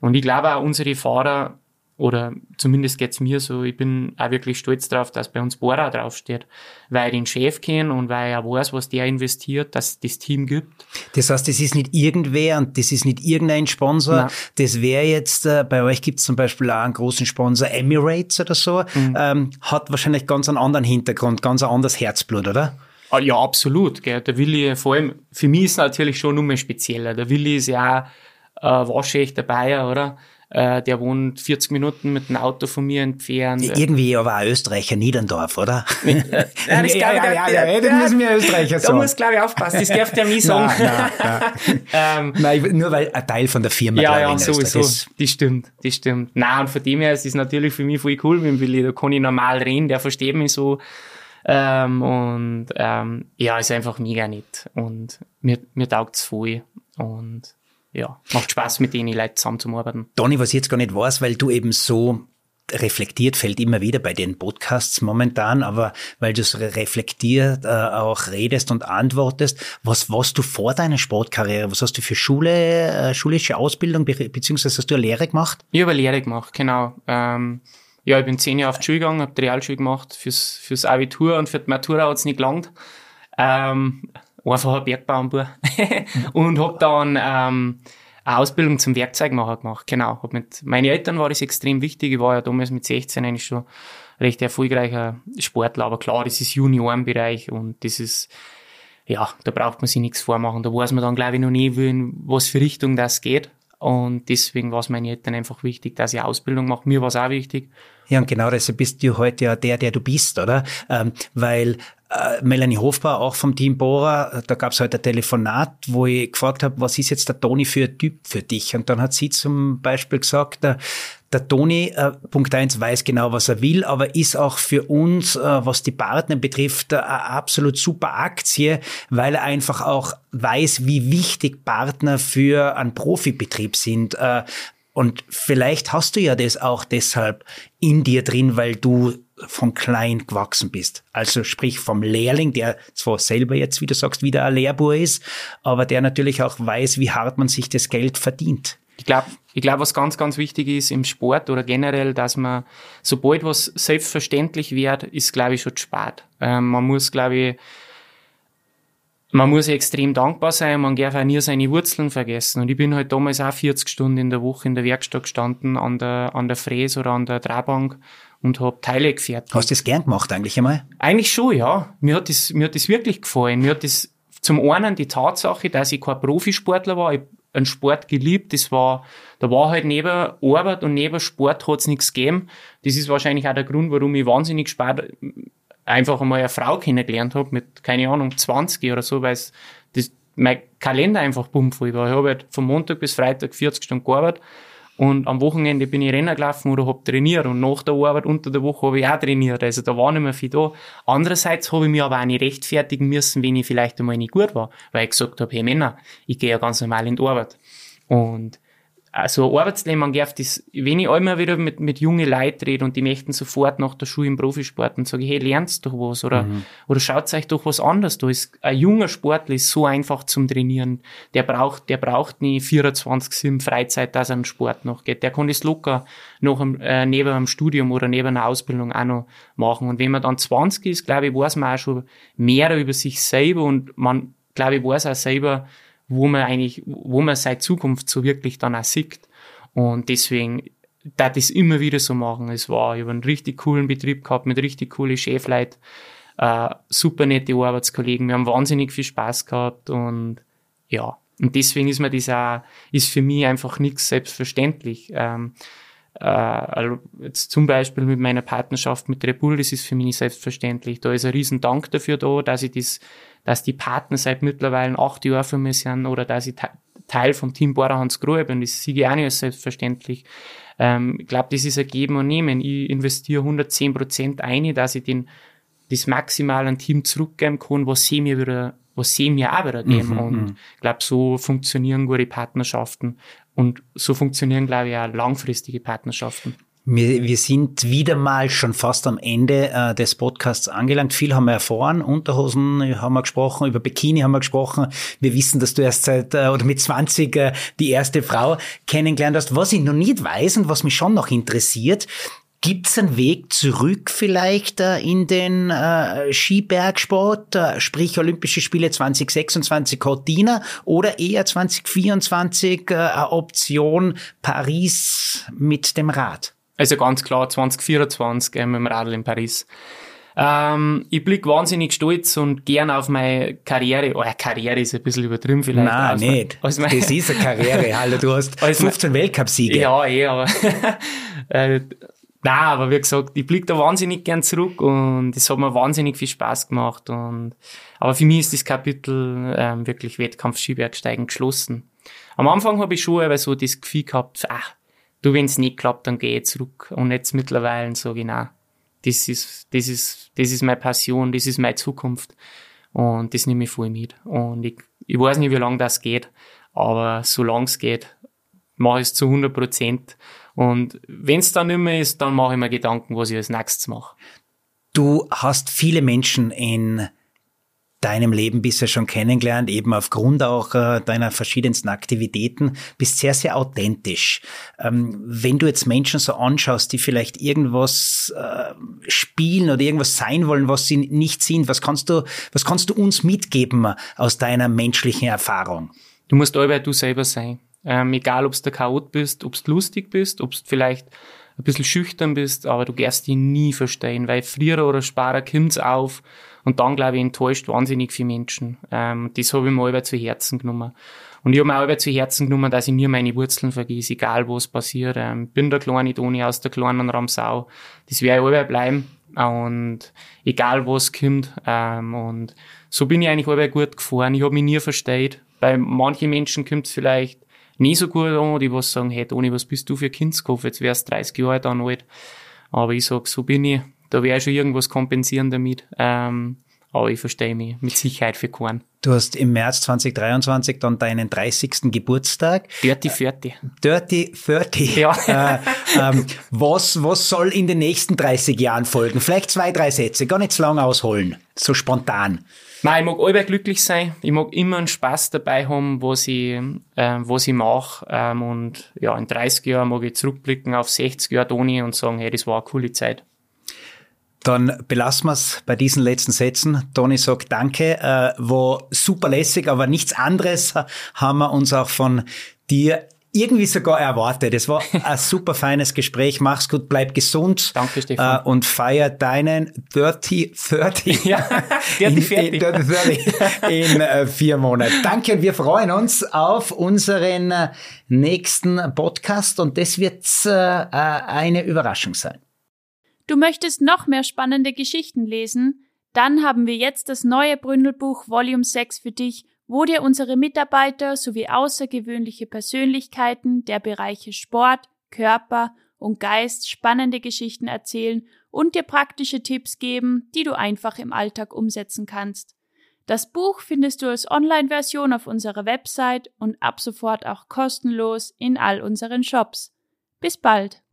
und ich glaube auch unsere Fahrer, oder zumindest geht's mir so, ich bin auch wirklich stolz drauf, dass bei uns Bora draufsteht, weil ich den Chef kenne und weil ich auch weiß, was der investiert, dass es das Team gibt. Das heißt, das ist nicht irgendwer und das ist nicht irgendein Sponsor. Nein. Das wäre jetzt, äh, bei euch gibt's zum Beispiel auch einen großen Sponsor, Emirates oder so, ähm, hat wahrscheinlich ganz einen anderen Hintergrund, ganz ein anderes Herzblut, oder? Ah, Ja, absolut. Gell. Der Willi, vor allem, für mich ist es natürlich schon nur spezieller. Der Willi ist ja auch äh, waschechter Bayer, oder? Äh, der wohnt 40 Minuten mit dem Auto von mir entfernt. Irgendwie aber ein Österreicher Niederndorf, oder? [LAUGHS] Ja, das [LAUGHS] Ja, glaub ich, ja, der- ja, ja, der- müssen wir Österreicher Da sagen. muss, glaube ich, aufpassen. Das darf der nie sagen. Nein, nein, [LAUGHS] ähm, Nein, ich- nur weil ein Teil von der Firma ja, glaube ich, ja, sowieso. ist. Das stimmt, das stimmt. Na und von dem her ist es natürlich für mich voll cool mit dem Willi. Da kann ich normal reden, der versteht mich so. Ähm, und ähm, ja, ist einfach mega nett. Und mir, mir taugt's voll. Und ja, macht Spaß, mit denen Leuten zusammenzuarbeiten. Donny, was ich jetzt gar nicht weiß, weil du eben so reflektiert fällt immer wieder bei den Podcasts momentan, aber weil du so reflektiert äh, auch redest und antwortest, was warst du vor deiner Sportkarriere? Was hast du für Schule, äh, schulische Ausbildung, be beziehungsweise hast du eine Lehre gemacht? Ich habe eine Lehre gemacht, genau. Ähm, ja, ich bin zehn Jahre auf die Schule gegangen, habe die Realschule gemacht fürs, fürs Abitur und für die Matura hat's nicht gelangt. Ähm, einfach ein Bergbauernbub. [LAUGHS] und habe dann ähm, eine Ausbildung zum Werkzeugmacher gemacht. Genau. Hab mit meinen Eltern war das extrem wichtig. Ich war ja damals mit 16 eigentlich schon recht erfolgreicher Sportler. Aber klar, das ist Juniorenbereich und das ist, ja, da braucht man sich nichts vormachen. Da weiß man dann, glaube ich, noch nie, in was für Richtung das geht. Und deswegen war es meinen Eltern einfach wichtig, dass ich Ausbildung mache. Mir war es auch wichtig. Ja, und genau deshalb bist du heute ja der, der du bist, oder? Ähm, weil Melanie Hofbauer, auch vom Team Bora, da gab es heute ein Telefonat, wo ich gefragt habe, was ist jetzt der Toni für ein Typ für dich? Und dann hat sie zum Beispiel gesagt, der, der Toni, äh, Punkt eins weiß genau, was er will, aber ist auch für uns, äh, was die Partner betrifft, äh, eine absolut super Aktie, weil er einfach auch weiß, wie wichtig Partner für einen Profibetrieb sind. Äh, und vielleicht hast du ja das auch deshalb in dir drin, weil du von klein gewachsen bist. Also sprich vom Lehrling, der zwar selber jetzt, wie du sagst, wieder ein Lehrbur ist, aber der natürlich auch weiß, wie hart man sich das Geld verdient. Ich glaube, ich glaube, was ganz, ganz wichtig ist im Sport oder generell, dass man, sobald was selbstverständlich wird, ist, glaube ich, schon spät. Ähm, man muss, glaube ich, man muss extrem dankbar sein, man darf auch nie seine Wurzeln vergessen. Und ich bin halt damals auch 40 Stunden in der Woche in der Werkstatt gestanden, an der, an der Fräse oder an der Drehbank und habe Teile gefertigt. Hast du das gern gemacht eigentlich einmal? Eigentlich schon, ja. Mir hat das, mir hat das wirklich gefallen. Mir hat das zum einen die Tatsache, dass ich kein Profisportler war. Ich einen Sport geliebt. Das war, da war halt neben Arbeit und neben Sport hat's nichts gegeben. Das ist wahrscheinlich auch der Grund, warum ich wahnsinnig spät einfach einmal eine Frau kennengelernt habe mit, keine Ahnung, 20 oder so, weil das, mein Kalender einfach bummvoll war. Ich habe halt von Montag bis Freitag 40 Stunden gearbeitet und am Wochenende bin ich Rennen gelaufen oder hab trainiert und nach der Arbeit unter der Woche habe ich auch trainiert. Also da war nicht mehr viel da. Andererseits habe ich mich aber auch nicht rechtfertigen müssen, wenn ich vielleicht einmal nicht gut war, weil ich gesagt habe, hey Männer, ich gehe ja ganz normal in die Arbeit. Und also Arbeitsleben, man darf das, wenn ich einmal wieder mit, mit jungen Leuten rede und die möchten sofort nach der Schule im Profisport und sage, hey, lernst doch was oder, mhm. oder schaut euch doch was anderes da ist. Ein junger Sportler ist so einfach zum Trainieren. Der braucht, der braucht nicht 24-7 Freizeit, dass er einen Sport noch geht. Der kann das locker noch äh, neben einem Studium oder neben einer Ausbildung auch noch machen. Und wenn man dann 20 ist, glaube ich, weiß man auch schon mehr über sich selber und man, glaube ich, weiß auch selber, wo man eigentlich, wo man seine Zukunft so wirklich dann auch sieht. Und deswegen, da das immer wieder so machen. Es war, ich habe einen richtig coolen Betrieb gehabt mit richtig coolen Chefleuten, äh, super nette Arbeitskollegen. Wir haben wahnsinnig viel Spaß gehabt und ja. Und deswegen ist mir das auch, ist für mich einfach nichts selbstverständlich. Ähm, äh, also jetzt zum Beispiel mit meiner Partnerschaft mit Red Bull, das ist für mich selbstverständlich. Da ist ein riesen Dank dafür da, dass ich das dass die Partner seit mittlerweile acht Jahren für mich sind oder dass ich Teil vom Team Bora Hans Grohe bin. Das sehe ich auch nicht als selbstverständlich. Ähm, ich glaube, das ist ein Geben und Nehmen. Ich investiere 110 Prozent ein, dass ich den, das maximal an Team zurückgeben kann, was sie mir wieder, was sie mir auch wieder geben. Mhm, und mhm. ich glaube, so funktionieren gute Partnerschaften. Und so funktionieren, glaube ich, auch langfristige Partnerschaften. Wir, wir sind wieder mal schon fast am Ende äh, des Podcasts angelangt. Viel haben wir erfahren. Unterhosen haben wir gesprochen, über Bikini haben wir gesprochen. Wir wissen, dass du erst seit äh, oder mit 20 äh, die erste Frau kennengelernt hast. Was ich noch nicht weiß und was mich schon noch interessiert, Gibt's einen Weg zurück vielleicht äh, in den äh, Skibergsport, äh, sprich Olympische Spiele 2026 Cortina oder eher 2024 äh, eine Option Paris mit dem Rad? Also ganz klar 2024 äh, mit dem Radl in Paris. Ähm, ich blick wahnsinnig stolz und gern auf meine Karriere. Oh, Karriere ist ein bisschen übertrieben vielleicht. Nein, nicht. Das ist eine Karriere, Hallo, du hast [LAUGHS] 15 Weltcupsiege. Ja, eh, aber [LAUGHS] äh, Nein, aber wie gesagt, ich blick da wahnsinnig gern zurück und es hat mir wahnsinnig viel Spaß gemacht. Und, aber für mich ist das Kapitel ähm, wirklich Wettkampf Skibergsteigen geschlossen. Am Anfang habe ich schon aber so das Gefühl gehabt, ach, du, wenn es nicht klappt, dann gehe ich zurück. Und jetzt mittlerweile so genau, das ist, das ist, das ist meine Passion, das ist meine Zukunft. Und das nehme ich voll mit. Und ich, ich weiß nicht, wie lange das geht, aber solange es geht, mache ich es zu 100 Prozent. Und wenn es dann nicht mehr ist, dann mache ich mir Gedanken, was ich als nächstes mache. Du hast viele Menschen in deinem Leben bisher schon kennengelernt, eben aufgrund auch äh, deiner verschiedensten Aktivitäten, bist sehr, sehr authentisch. Ähm, wenn du jetzt Menschen so anschaust, die vielleicht irgendwas äh, spielen oder irgendwas sein wollen, was sie nicht sind, was kannst du, was kannst du uns mitgeben aus deiner menschlichen Erfahrung? Du musst allweil du selber sein. Ähm, egal, ob du der Chaot bist, ob du lustig bist, ob du vielleicht ein bisschen schüchtern bist, aber du gehst dich nie verstehen, weil früher oder später kommt's auf Und dann, glaube ich, enttäuscht wahnsinnig viele Menschen. Ähm, das habe ich mir selber zu Herzen genommen. Und ich habe mir selber zu Herzen genommen, dass ich nie meine Wurzeln vergesse, egal was passiert. Ähm, bin der kleine Toni aus der kleinen Ramsau. Das werde ich selber bleiben. Und egal was kommt. Ähm, und so bin ich eigentlich selber gut gefahren. Ich habe mich nie versteht. Bei manchen Menschen kommt es vielleicht nie so gut an, die was sagen, hey Toni, was bist du für Kindskopf? Jetzt wärst 30 Jahre dann alt. Aber ich sag, so bin ich. Da werde ich schon irgendwas kompensieren damit. Ähm, aber ich verstehe mich mit Sicherheit für keinen. Du hast im März 2023 dann deinen 30. Geburtstag. Dirty 40. Dirty 30. Ja. [LAUGHS] Äh, ähm, was, was soll in den nächsten 30 Jahren folgen? Vielleicht zwei, drei Sätze, gar nicht zu lang ausholen. So spontan. Nein, ich mag allweil glücklich sein. Ich mag immer einen Spaß dabei haben, was ich, äh, was ich mache. Ähm, und ja, in 30 Jahren mag ich zurückblicken auf 60 Jahre Toni und sagen, hey, das war eine coole Zeit. Dann belassen wir es bei diesen letzten Sätzen. Toni sagt Danke, äh, war super lässig, aber nichts anderes haben wir uns auch von dir irgendwie sogar erwartet. Es war [LAUGHS] ein super feines Gespräch. Mach's gut, bleib gesund. Danke, Stefan. Äh, und feier deinen Dirty 30. [LAUGHS] Ja, Dirty 30. In, Dirty 30 [LAUGHS] in äh, vier Monaten. Danke und wir freuen uns auf unseren äh, nächsten Podcast und das wird äh, äh, eine Überraschung sein. Du möchtest noch mehr spannende Geschichten lesen? Dann haben wir jetzt das neue Bründelbuch Volume 6 für dich wo dir unsere Mitarbeiter sowie außergewöhnliche Persönlichkeiten der Bereiche Sport, Körper und Geist spannende Geschichten erzählen und dir praktische Tipps geben, die du einfach im Alltag umsetzen kannst. Das Buch findest du als Online-Version auf unserer Website und ab sofort auch kostenlos in all unseren Shops. Bis bald!